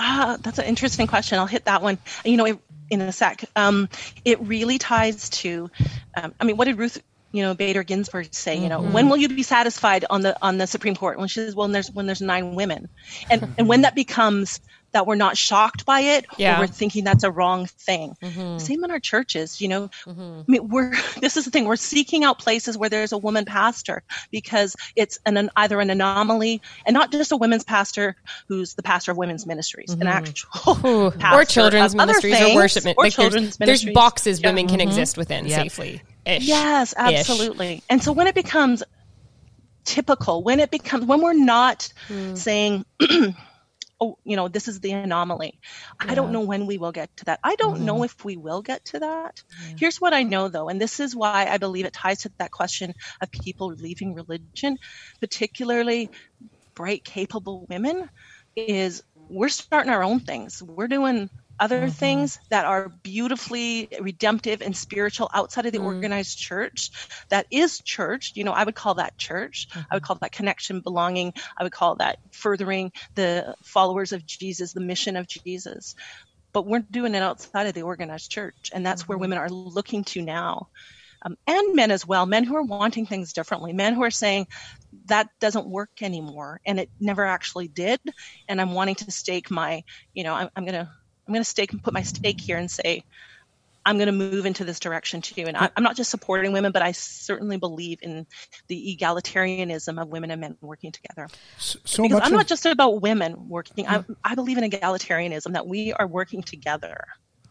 Ah, that's an interesting question. I'll hit that one. You know, it, in a sec. Um, it really ties to. Um, I mean, what did Ruth, you know, Bader Ginsburg say? You know, when will you be satisfied on the on the Supreme Court? When she says, "Well, when there's when there's nine women," and and when that becomes that we're not shocked by it Yeah. or we're thinking that's a wrong thing. Mm-hmm. Same in our churches, you know. Mm-hmm. I mean, we're this is the thing. We're seeking out places where there's a woman pastor because it's an, an either an anomaly and not just a women's pastor who's the pastor of women's ministries, an mm-hmm. actual or children's ministries or worship or like, there's- children's there's, ministries. boxes Yeah. women can exist within Yep. safely ish Yes, absolutely. And so when it becomes typical, when it becomes when we're not hmm. saying oh, you know, this is the anomaly. I don't know when we will get to that. I don't mm-hmm. know if we will get to that. Here's what I know though, and this is why I believe it ties to that question of people leaving religion, particularly bright, capable women, is we're starting our own things. We're doing other mm-hmm. things that are beautifully redemptive and spiritual outside of the mm. organized church that is church you know i would call that church. I would mm-hmm. call that connection belonging. I would call that furthering the followers of jesus the mission of jesus. But we're doing it outside of the organized church and that's where mm-hmm. women are looking to now. Um, and men as well, men who are wanting things differently, men who are saying that doesn't work anymore and it never actually did. And I'm wanting to stake my, you know, I'm, I'm going to, I'm going to stake and put my stake here and say, I'm going to move into this direction too. And I, am not just supporting women, but I certainly believe in the egalitarianism of women and men working together. So, so because I'm of, not just about women working. I, I, believe in egalitarianism that we are working together.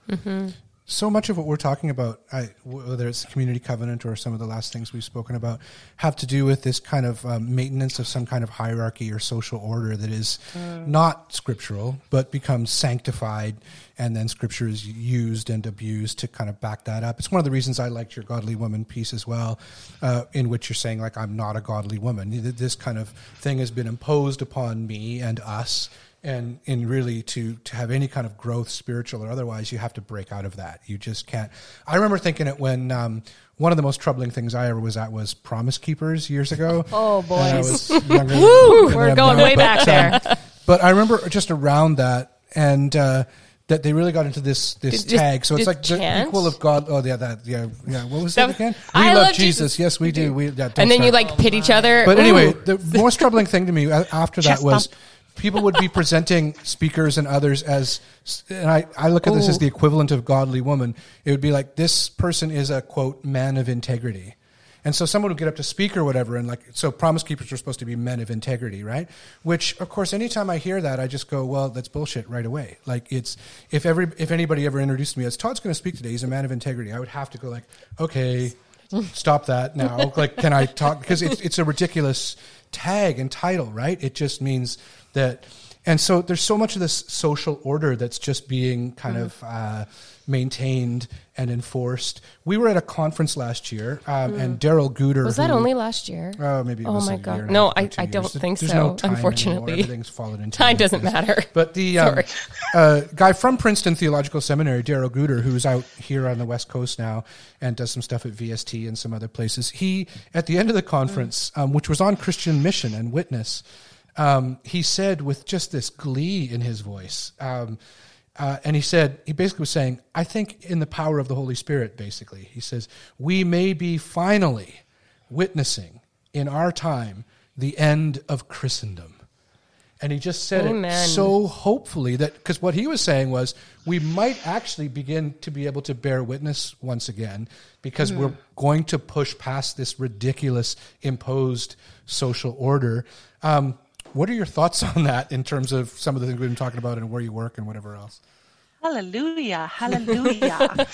Mm-hmm so much of what we're talking about, I, whether it's the community covenant or some of the last things we've spoken about, have to do with this kind of um, maintenance of some kind of hierarchy or social order that is mm. not scriptural, but becomes sanctified, and then scripture is used and abused to kind of back that up. It's one of the reasons I liked your godly woman piece as well, uh, in which you're saying like I'm not a godly woman. This kind of thing has been imposed upon me and us and in really to to have any kind of growth spiritual or otherwise you have to break out of that you just can't i remember thinking it when um, one of the most troubling things i ever was at was promise keepers years ago oh boys Woo, we're going now, way but, back there but i remember just around that and uh, that they really got into this this did, tag. So it's like the equal of God. Oh yeah, that yeah yeah. What was that, that again? We I love, Jesus. Jesus. Yes, we do. We and then start. you like pit each other. But Ooh. anyway, the most troubling thing to me after that was people would be presenting speakers and others as, and I, I look at this as the equivalent of godly woman. It would be like, this person is a quote, man of integrity. And so someone would get up to speak or whatever, and like, so promise keepers are supposed to be men of integrity, right? Which, of course, anytime I hear that, I just go, well, that's bullshit right away. Like, it's, if every, if anybody ever introduced me as Todd's going to speak today, he's a man of integrity, I would have to go like, okay, stop that now. like, can I talk? Because it's, it's a ridiculous tag and title, right? It just means that and so there's so much of this social order that's just being kind mm. of uh, maintained and enforced. We were at a conference last year, um, mm. and Darrell Guder was that who, only last year. Oh, maybe. oh my god! No, I, I don't think there's so. No unfortunately, anymore. everything's fallen into time doesn't matter. But the um, uh, guy from Princeton Theological Seminary, Darrell Guder, who's out here on the West Coast now and does some stuff at VST and some other places. He at the end of the conference, mm. um, which was on Christian mission and witness um, he said with just this glee in his voice, um, uh, and he said, he basically was saying, I think in the power of the Holy Spirit, basically. He says, we may be finally witnessing in our time the end of Christendom. And he just said Amen. it so hopefully that, because what he was saying was, we might actually begin to be able to bear witness once again because mm. we're going to push past this ridiculous imposed social order. Um, what are your thoughts on that in terms of some of the things we've been talking about and where you work and whatever else? Hallelujah. Hallelujah.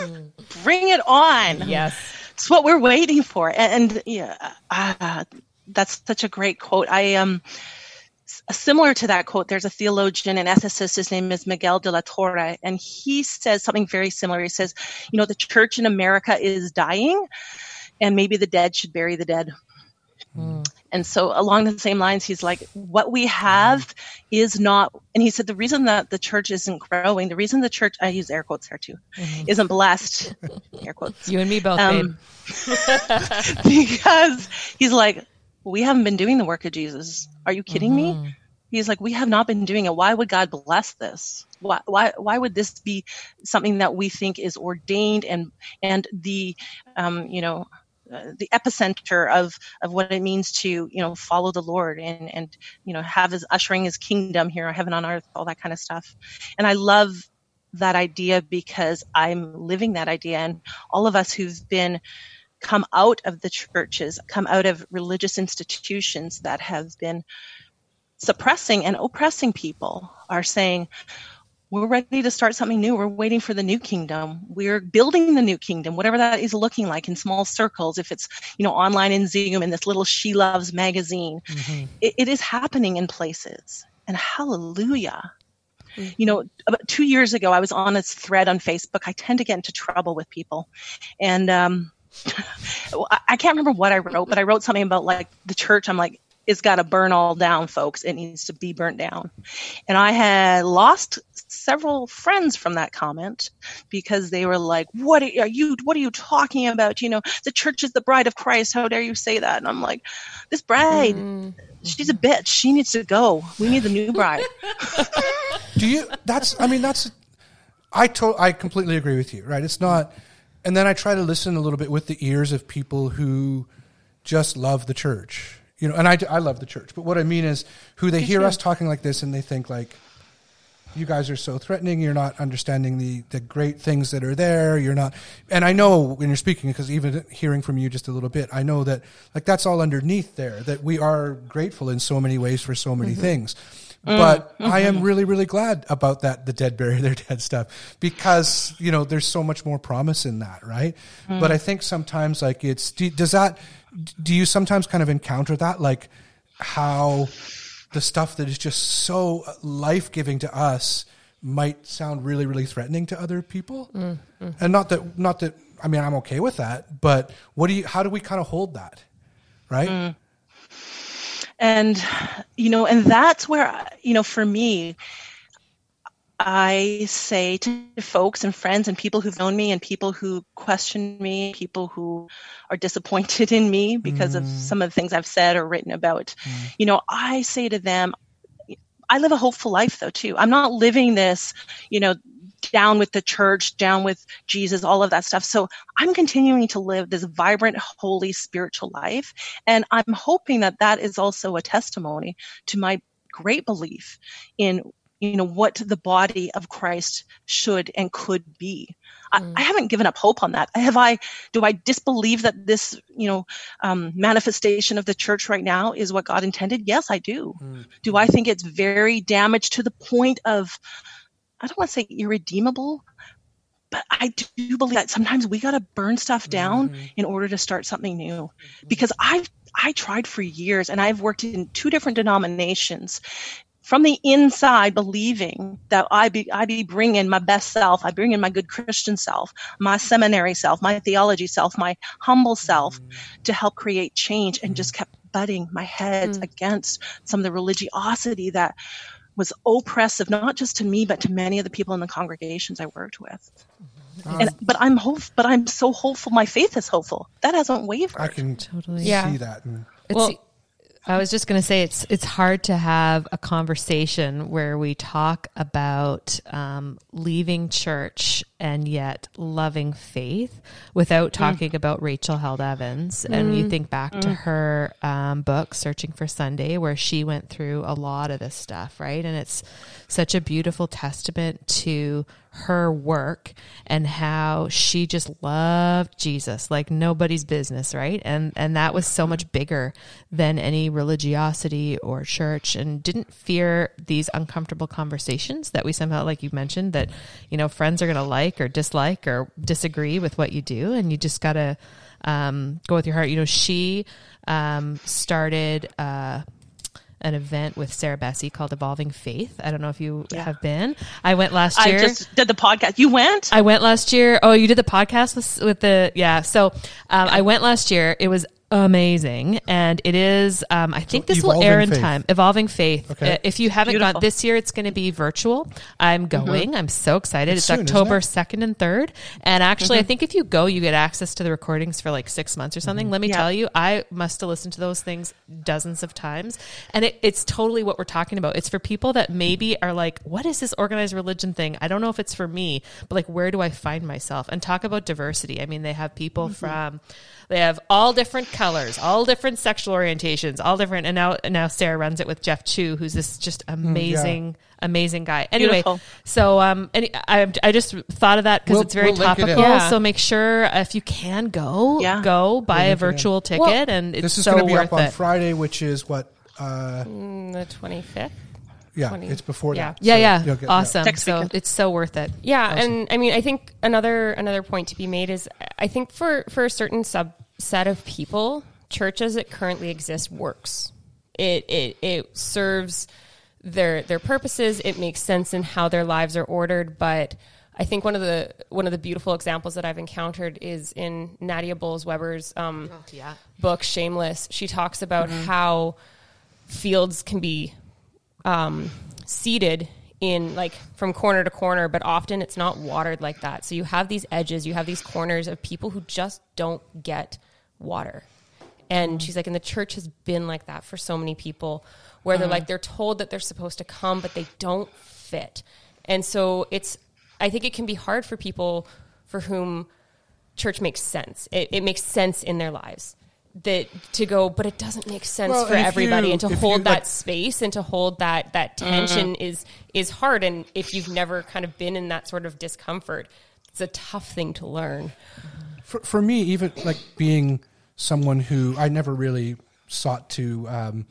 Bring it on. Yes. It's what we're waiting for. And, yeah, uh, that's such a great quote. I am. Um, similar to that quote, there's a theologian and ethicist. His name is Miguel de la Torre, and he says something very similar. He says, "You know, the church in America is dying, and maybe the dead should bury the dead." Mm. And so, along the same lines, he's like, what we have is not, and he said, the reason that the church isn't growing, the reason the church, I use air quotes there too, mm-hmm. isn't blessed, air quotes. You and me both, um, because he's like, we haven't been doing the work of Jesus. Are you kidding mm-hmm. me? He's like, we have not been doing it. Why would God bless this? Why, why, why would this be something that we think is ordained and, and the, um, you know, Uh, the epicenter of of what it means to you know follow the Lord and and you know have his ushering his kingdom here, on heaven on earth, all that kind of stuff. And I love that idea because I'm living that idea, and all of us who've been come out of the churches, come out of religious institutions that have been suppressing and oppressing people, are saying we're ready to start something new. We're waiting for the new kingdom. We're building the new kingdom, whatever that is looking like in small circles. If it's, you know, online in Zoom in this little She Loves magazine, mm-hmm. it, it is happening in places. And hallelujah. Mm-hmm. You know, about two years ago, I was on this thread on Facebook. I tend to get into trouble with people. And, um, I can't remember what I wrote, but I wrote something about like the church. I'm like, it's got to burn all down, folks. It needs to be burnt down. And I had lost several friends from that comment because they were like, "What are you? What are you talking about? You know, the church is the bride of Christ. How dare you say that?" And I'm like, "This bride, mm. she's a bitch. She needs to go. We need the new bride." Do you? That's. I mean, that's. I to, I completely agree with you. Right? It's not and then I try to listen a little bit with the ears of people who just love the church. You know, and I, I love the church, but what I mean is who they hear us talking like this and they think like, you guys are so threatening. You're not understanding the, the great things that are there. You're not, and I know when you're speaking, because even hearing from you just a little bit, I know that like that's all underneath there, that we are grateful in so many ways for so many mm-hmm. things. Mm, but I am mm-hmm. really, really glad about that, the dead bury their dead stuff, because, you know, there's so much more promise in that, right? But mm. I think sometimes like it's, do, does that, do you sometimes kind of encounter that? Like how, the stuff that is just so life giving to us might sound really, really threatening to other people. Mm, mm. And not that, not that, I mean, I'm okay with that, but what do you, how do we kind of hold that? Right? Mm. and you know and that's where you know for me i say to folks and friends and people who've known me and people who question me people who are disappointed in me because of mm. some of the things i've said or written about mm. you know i say to them i live a hopeful life though too i'm not living this you know down with the church, down with Jesus, all of that stuff. So I'm continuing to live this vibrant, holy, spiritual life. And I'm hoping that that is also a testimony to my great belief in you know what the body of christ should and could be. I, mm. I haven't given up hope on that. Have i do i disbelieve that this you know um, manifestation of the church right now is what god intended? Yes i do. Mm-hmm. Do i think it's very damaged to the point of I don't want to say irredeemable, but I do believe that sometimes we got to burn stuff down mm-hmm. in order to start something new. Mm-hmm. Because I've I tried for years, and I've worked in two different denominations. From the inside, believing that I be I be bringing my best self, I bring in my good Christian self, my seminary self, my theology self, my humble self, to help create change, and just kept butting my heads mm. against some of the religiosity that was oppressive, not just to me, but to many of the people in the congregations I worked with. And, but I'm hope, but I'm so hopeful. My faith is hopeful. That hasn't wavered. I can Totally. Yeah. see that. And It's, Well- I was just going to say it's it's hard to have a conversation where we talk about um, leaving church and yet loving faith without talking about Rachel Held Evans. And you think back to her um, book, Searching for Sunday, where she went through a lot of this stuff, right? And it's such a beautiful testament to her work and how she just loved Jesus like nobody's business, right? And and that was so much bigger than any religiosity or church and didn't fear these uncomfortable conversations that we somehow like you mentioned that you know friends are going to like or dislike or disagree with what you do and you just got to um, go with your heart. You know, she um, started uh, an event with Sarah Bessey called Evolving Faith. I don't know if you Yeah. have been. I went last year. I just did the podcast. You went? I went last year. Oh, you did the podcast with, with the yeah. So um, I went last year. It was amazing, and it is. Um, I think this will air in Faith. time. Evolving Faith. Okay. Uh, if you haven't Beautiful. gone this year, it's going to be virtual. I'm going. I'm so excited. It's It's, soon, October it? second and third, and actually, I think if you go, you get access to the recordings for like six months or something. Let me Yeah. tell you, I must have listened to those things dozens of times, and it, it's totally what we're talking about. It's for people that maybe are like, "What is this organized religion thing?" I don't know if it's for me, but like, where do I find myself? And talk about diversity. I mean, they have people from, they have all different colors, all different sexual orientations, all different. And now, and now Sarah runs it with Jeff Chu, who's this just amazing, amazing guy. Anyway, Beautiful. so um, any, I I just thought of that because We'll- it's very we'll link it topical. Yeah. So make sure if you can go, Yeah. go buy a link it virtual ticket, Well, and it's this is so going to be up on it. Friday, which is what? Uh, Mm, the 25th. Yeah, 20. it's before Yeah. that. Yeah, So yeah, you'll get- awesome. Next so it's so worth it. Yeah, and I mean, I think another another point to be made is I think for for a certain subset of people, church as it currently exists works. It it it serves their their purposes. It makes sense in how their lives are ordered, but I think one of the one of the beautiful examples that I've encountered is in Nadia Bolz-Weber's um, yeah. book Shameless. She talks about how fields can be um, seeded in like from corner to corner, but often it's not watered like that. So you have these edges, you have these corners of people who just don't get water. And she's like, and the church has been like that for so many people where they're like, they're told that they're supposed to come, but they don't fit. And so it's, I think it can be hard for people for whom church makes sense. It, it makes sense in their lives. That to go, but it doesn't make sense Well, for everybody, you- and to hold you, that like- space and to hold that that tension is is hard. And if you've never kind of been in that sort of discomfort, it's a tough thing to learn. for, for me, even like being someone who I never really sought to um,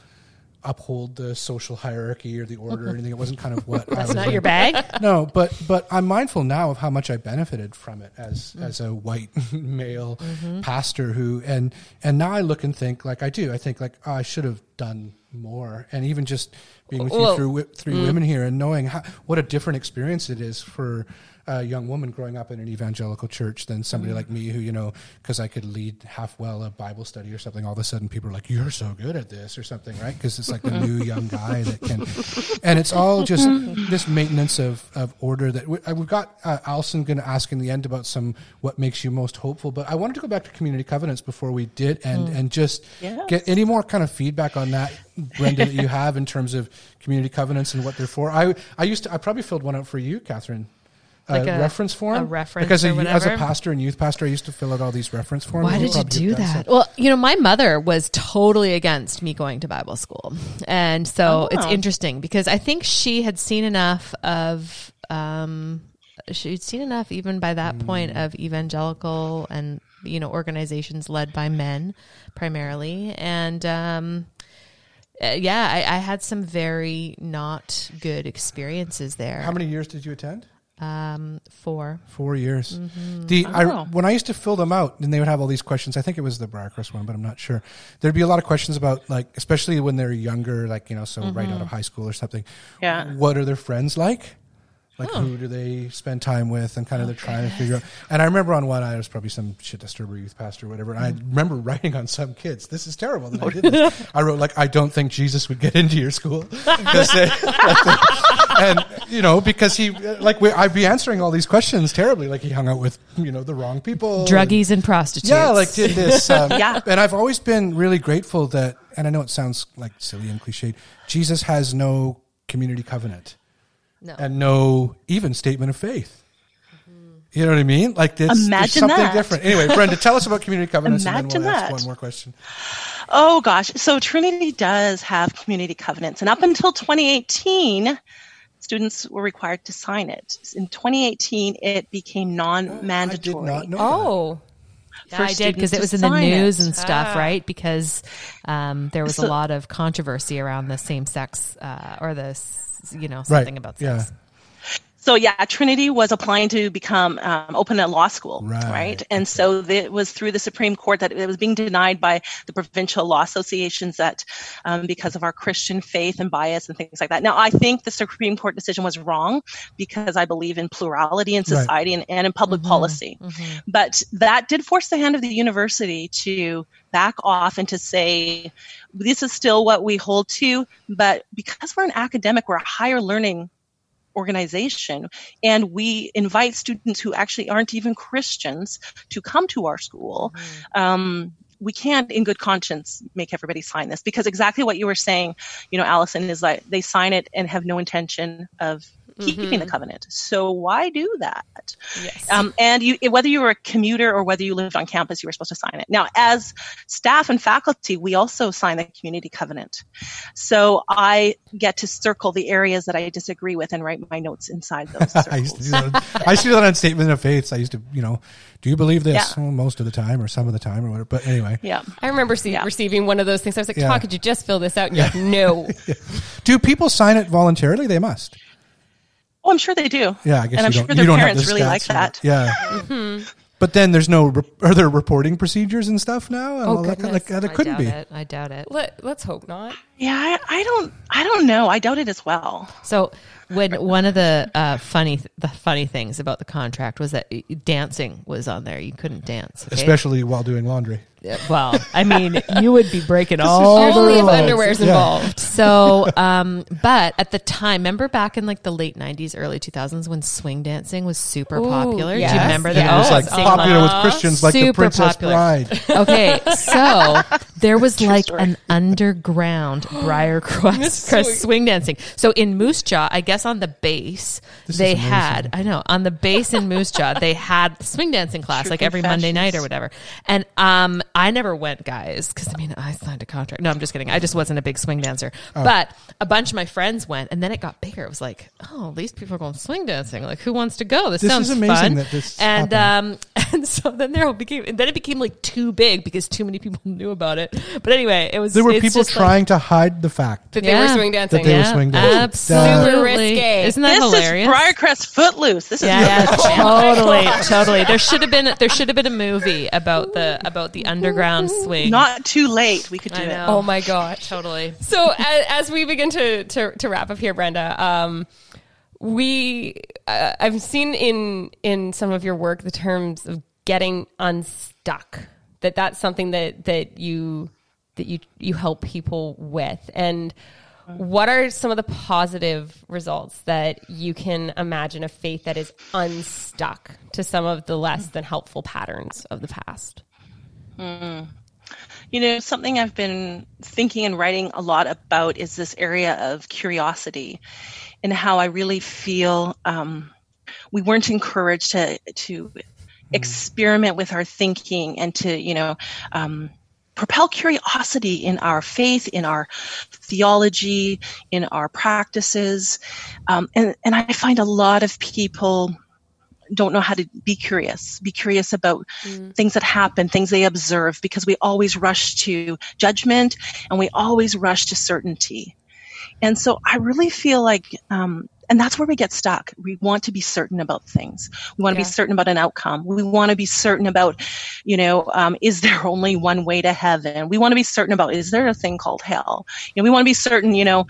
uphold the social hierarchy or the order or anything. It wasn't kind of what I was not in. your bag. No, but but I'm mindful now of how much I benefited from it as mm. as a white male mm-hmm. pastor who and and now I look and think like I do. I think like oh, I should have done more, and even just being with you through three mm. women here and knowing how, what a different experience it is for a young woman growing up in an evangelical church than somebody like me who you know because I could lead half well a Bible study or something. All of a sudden, people are like, "You're so good at this" or something, right? Because it's like the new young guy that can, and it's all just this maintenance of, of order that we, uh, we've got. Uh, Alison going to ask in the end about some what makes you most hopeful, but I wanted to go back to community covenants before we did, and and just get any more kind of feedback on that, Brenda, that you have in terms of community covenants and what they're for. I I used to I probably filled one out for you, Catherine. Like a- reference form, a reference because a- as a pastor and youth pastor, I used to fill out all these reference forms. Why did you do that? Well, you know, my mother was totally against me going to Bible school. And so it's Oh. interesting because I think she had seen enough of, um, she'd seen enough even by that point of evangelical and, you know, organizations led by men primarily. And, um, uh, yeah, I, I had some very not good experiences there. How many years did you attend? Um, four. Four years. Mm-hmm. The I, when I used to fill them out, and they would have all these questions. I think it was the Briarcrest one, but I'm not sure. There'd be a lot of questions about like, especially when they're younger, like you know, so right Mm-hmm. out of high school or something. Yeah. What are their friends like? Like Oh. who do they spend time with, and kind of they're trying to figure out. And I remember on one, I was probably some shit disturber youth pastor or whatever. And I Mm. remember writing on some kids, "This is terrible that I did this." I wrote like, "I don't think Jesus would get into your school. they- and you know because he like we, I'd be answering all these questions terribly. Like he hung out with you know the wrong people, Druggies and prostitutes. yeah, like did this. Um, Yeah. And I've always been really grateful that, and I know it sounds like silly and cliched, Jesus has no community covenant no. and no even statement of faith. You know what I mean? Like it's, there's Imagine something that. different. Anyway, Brenda, tell us about community covenants, and Imagine then we'll ask that. one more question. Oh gosh. So Trinity does have community covenants. And up until 2018, students were required to sign it. In 2018, it became non-mandatory. I did not know. that. Oh, Yeah, I did because it was in the news it. and stuff, Ah. right? Because um, there was a lot of controversy around the same sex uh, or the, s- you know, something about yeah. So yeah, Trinity was applying to become um, open a law school, Right. right? And so it was through the Supreme Court that it was being denied by the provincial law associations that um, because of our Christian faith and bias and things like that. Now I think the Supreme Court decision was wrong because I believe in plurality in Right. society and, and in public policy. But that did force the hand of the university to back off and to say this is still what we hold to, but because we're an academic, we're a higher learning organization. And we invite students who actually aren't even christians to come to our school. Um, we can't in good conscience make everybody sign this. Because exactly what you were saying you know allison is like they sign it and have no intention of keeping the covenant so why do that yes. um, and you, whether you were a commuter or whether you lived on campus, you were supposed to sign it. Now, as staff and faculty, we also sign the community covenant. So I get to circle the areas that I disagree with and write my notes inside those I used to do that. I used to do that on statement of faiths. I used to, you know, do you believe this? Yeah. Well, most of the time, or some of the time, or whatever. But anyway, yeah. I remember see, Yeah. receiving one of those things. I was like, Yeah. "Talk, could you just fill this out?" And you're like, "No." do people sign it voluntarily? They must. Oh, I'm sure they do. Yeah, I guess and I'm sure don't. their you don't parents really like that. Yeah. Mm-hmm. But then there's no. Re- are there reporting procedures and stuff now? And Oh, all that kind- goodness. like, there I couldn't doubt be. it. I doubt it. Let, let's hope not. Yeah, I, I don't, I don't know. I doubt it as well. So when one of the uh, funny the funny things about the contract was that dancing was on there. You couldn't dance, okay? Especially while doing laundry. Yeah, well, I mean, you would be breaking all the Only if rules. underwear's Yeah. involved. So, um, but at the time, remember back in like the late '90s, early 2000s, when swing dancing was super Ooh, popular. Do you yes. remember Yeah, that? it was Oh, like sing popular with. Christians, like the Super Princess popular. Bride. Okay, so there was like an underground Briar Crest, Crest swing dancing. So in Moose Jaw, I guess on the base This they had I know on the base in Moose Jaw they had swing dancing class True like every Monday night or whatever. And um, I never went, guys, because I mean I signed a contract. No, I'm just kidding. I just wasn't a big swing dancer, Oh. but a bunch of my friends went, and then it got bigger. It was like, oh, these people are going swing dancing. Like, who wants to go? This, This sounds is amazing fun. that this and happened. um, and so then there became then it became like too big because too many people knew about it. But anyway, it was There were people just like- trying to hide the fact. that they were Yeah. swing dancing. That they were yeah, swing dancing. absolutely Super risque. Isn't that this hilarious? is Briarcrest Footloose. This is yeah, yeah, totally, totally. There should have been there should have been a movie about the about the underground swing. not too late. We could do I it. know. Oh my gosh. totally. So as, as we begin to, to, to wrap up here, Brenda, um, we uh, I've seen in in some of your work the terms of getting unstuck. That that's something that that you that you you help people with and. What are some of the positive results that you can imagine of faith that is unstuck to some of the less than helpful patterns of the past? You know, something I've been thinking and writing a lot about is this area of curiosity and how I really feel um, we weren't encouraged to to experiment with our thinking and to you know um, propel curiosity in our faith, in our theology, in our practices, um, and and I find a lot of people don't know how to be curious, be curious about things that happen, things they observe, because we always rush to judgment and we always rush to certainty. And so I really feel like, um, and that's where we get stuck. We want to be certain about things. We want to Yeah. be certain about an outcome. We want to be certain about, you know, um, is there only one way to heaven? We want to be certain about, is there a thing called hell? You know, we want to be certain, you know,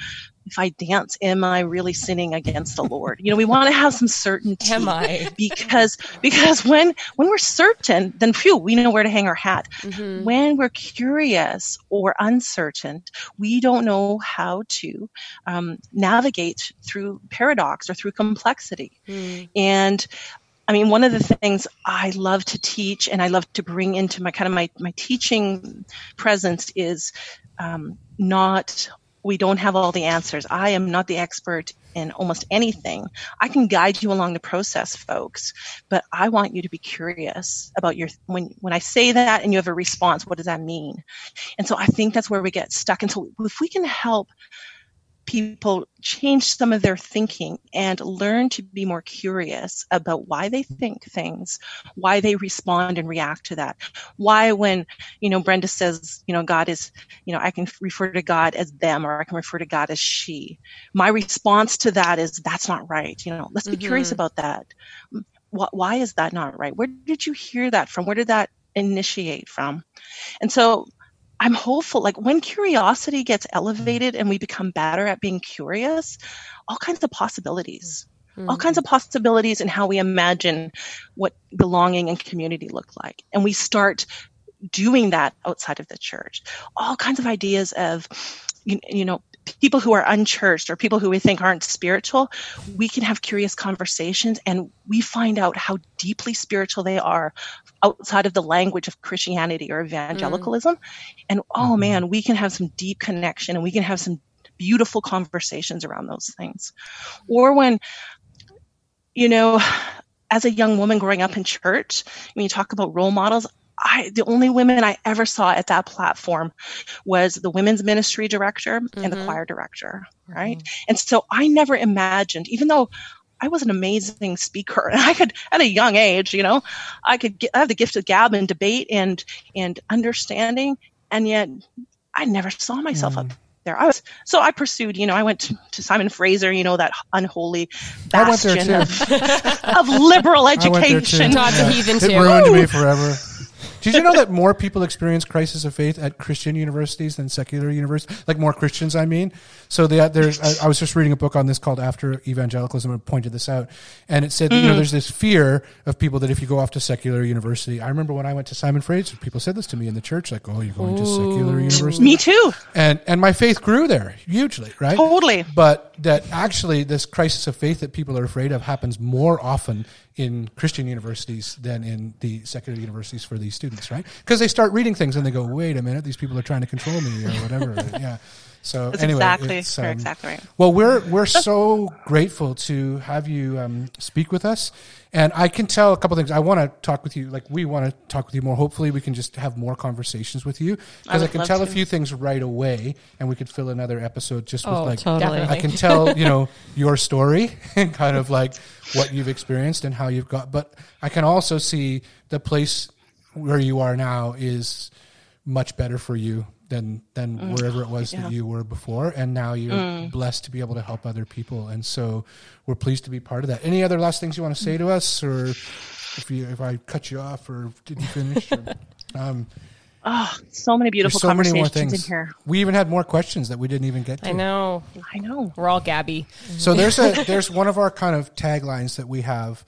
if I dance, am I really sinning against the Lord? You know, we want to have some certainty Am I? because because when when we're certain then phew we know where to hang our hat Mm-hmm. when we're curious or uncertain we don't know how to um, navigate through paradox or through complexity and I mean, one of the things I love to teach and I love to bring into my kind of my, my teaching presence is um, not, we don't have all the answers. I am not the expert in almost anything. I can guide you along the process, folks, but I want you to be curious about your, when, when I say that and you have a response, what does that mean? And so I think that's where we get stuck. And so if we can help people change some of their thinking and learn to be more curious about why they think things, why they respond and react to that. Why, when, you know, Brenda says, you know, God is, you know, I can refer to God as them or I can refer to God as she. My response to that is, that's not right. You know, let's be mm-hmm. curious about that. Wh- Why is that not right? Where did you hear that from? Where did that initiate from? And so I'm hopeful, like when curiosity gets elevated and we become better at being curious, all kinds of possibilities, all kinds of mm-hmm. possibilities in how we imagine what belonging and community look like. And we start doing that outside of the church. All kinds of ideas of, you, you know, people who are unchurched or people who we think aren't spiritual, we can have curious conversations and we find out how deeply spiritual they are outside of the language of Christianity or evangelicalism. Mm. And oh mm-hmm. man, we can have some deep connection and we can have some beautiful conversations around those things. Or when, you know, as a young woman growing up in church, when you talk about role models, I, the only women I ever saw at that platform was the women's ministry director and the mm-hmm. choir director, mm-hmm. right? And so I never imagined, even though I was an amazing speaker and I could, at a young age, you know, I could get, I have the gift of gab and debate and, and understanding. And yet I never saw myself up mm. there. I was, so I pursued, you know, I went to, to Simon Fraser, you know, that unholy I went bastion of, of liberal I went there too. education. Todd's a heathen It too. ruined me forever. Did you know that more people experience crisis of faith at Christian universities than secular universities? Like more Christians, I mean. So the, uh, there's, I, I was just reading a book on this called After Evangelicalism and pointed this out, and it said that, you know mm. there's this fear of people that if you go off to secular university. I remember when I went to Simon Fraser, people said this to me in the church, like, "Oh, you're going to secular university." Me too. and and my faith grew there hugely, right? Totally. But that actually this crisis of faith that people are afraid of happens more often in Christian universities than in the secular universities for these students, right? Because they start reading things and they go, "Wait a minute, these people are trying to control me or whatever." yeah. So That's anyway, exactly, it's, um, exactly right. Well, we're we're so grateful to have you um, speak with us, and I can tell a couple things. I want to talk with you, like we want to talk with you more. Hopefully, we can just have more conversations with you because I, would can love tell a few things right away, and we could fill another episode just with Oh, like totally. I can tell you know your story and kind of like what you've experienced and how you've got. But I can also see the place where you are now is much better for you than than Mm. wherever it was that you were before and now you're blessed to be able to help other people and so we're pleased to be part of that any other last things you want to say to us or if you if i cut you off or did you finish or, um, Oh, so many beautiful there's so many more conversations in here. we even had more questions that we didn't even get to I know. I know. We're all Gabby. So there's a there's one of our kind of taglines that we have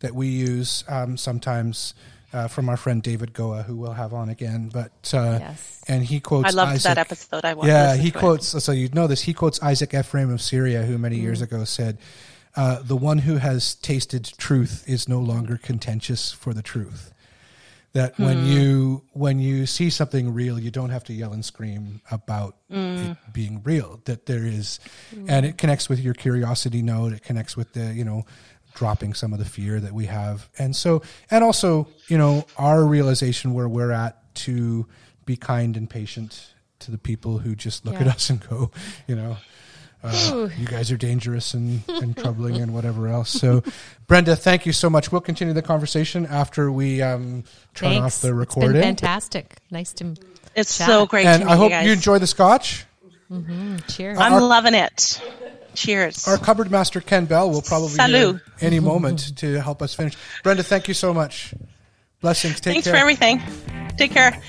that we use um, sometimes uh, from our friend David Goa, who we'll have on again. But uh, Yes. and he quotes. I loved Isaac, that episode. I watched. Yeah, he to it. quotes. So you know this. He quotes Isaac Ephraim of Syria, who many years ago said, uh, "The one who has tasted truth is no longer contentious for the truth." That when you when you see something real, you don't have to yell and scream about it being real. That there is, and it connects with your curiosity note. It connects with the you know dropping some of the fear that we have, and so and also you know our realization where we're at to be kind and patient to the people who just look at us and go, you know, uh, you guys are dangerous and, and troubling and whatever else. So, Brenda, thank you so much. We'll continue the conversation after we um, turn Thanks. off the It's recording. been fantastic. Nice to It's chat. so great and to meet I hope you guys. you enjoy the scotch. cheers. I'm our- loving it. Cheers. Our cupboard master Ken Bell will probably be any moment to help us finish. Brenda, thank you so much. Blessings. Take Thanks care. for everything. Take care.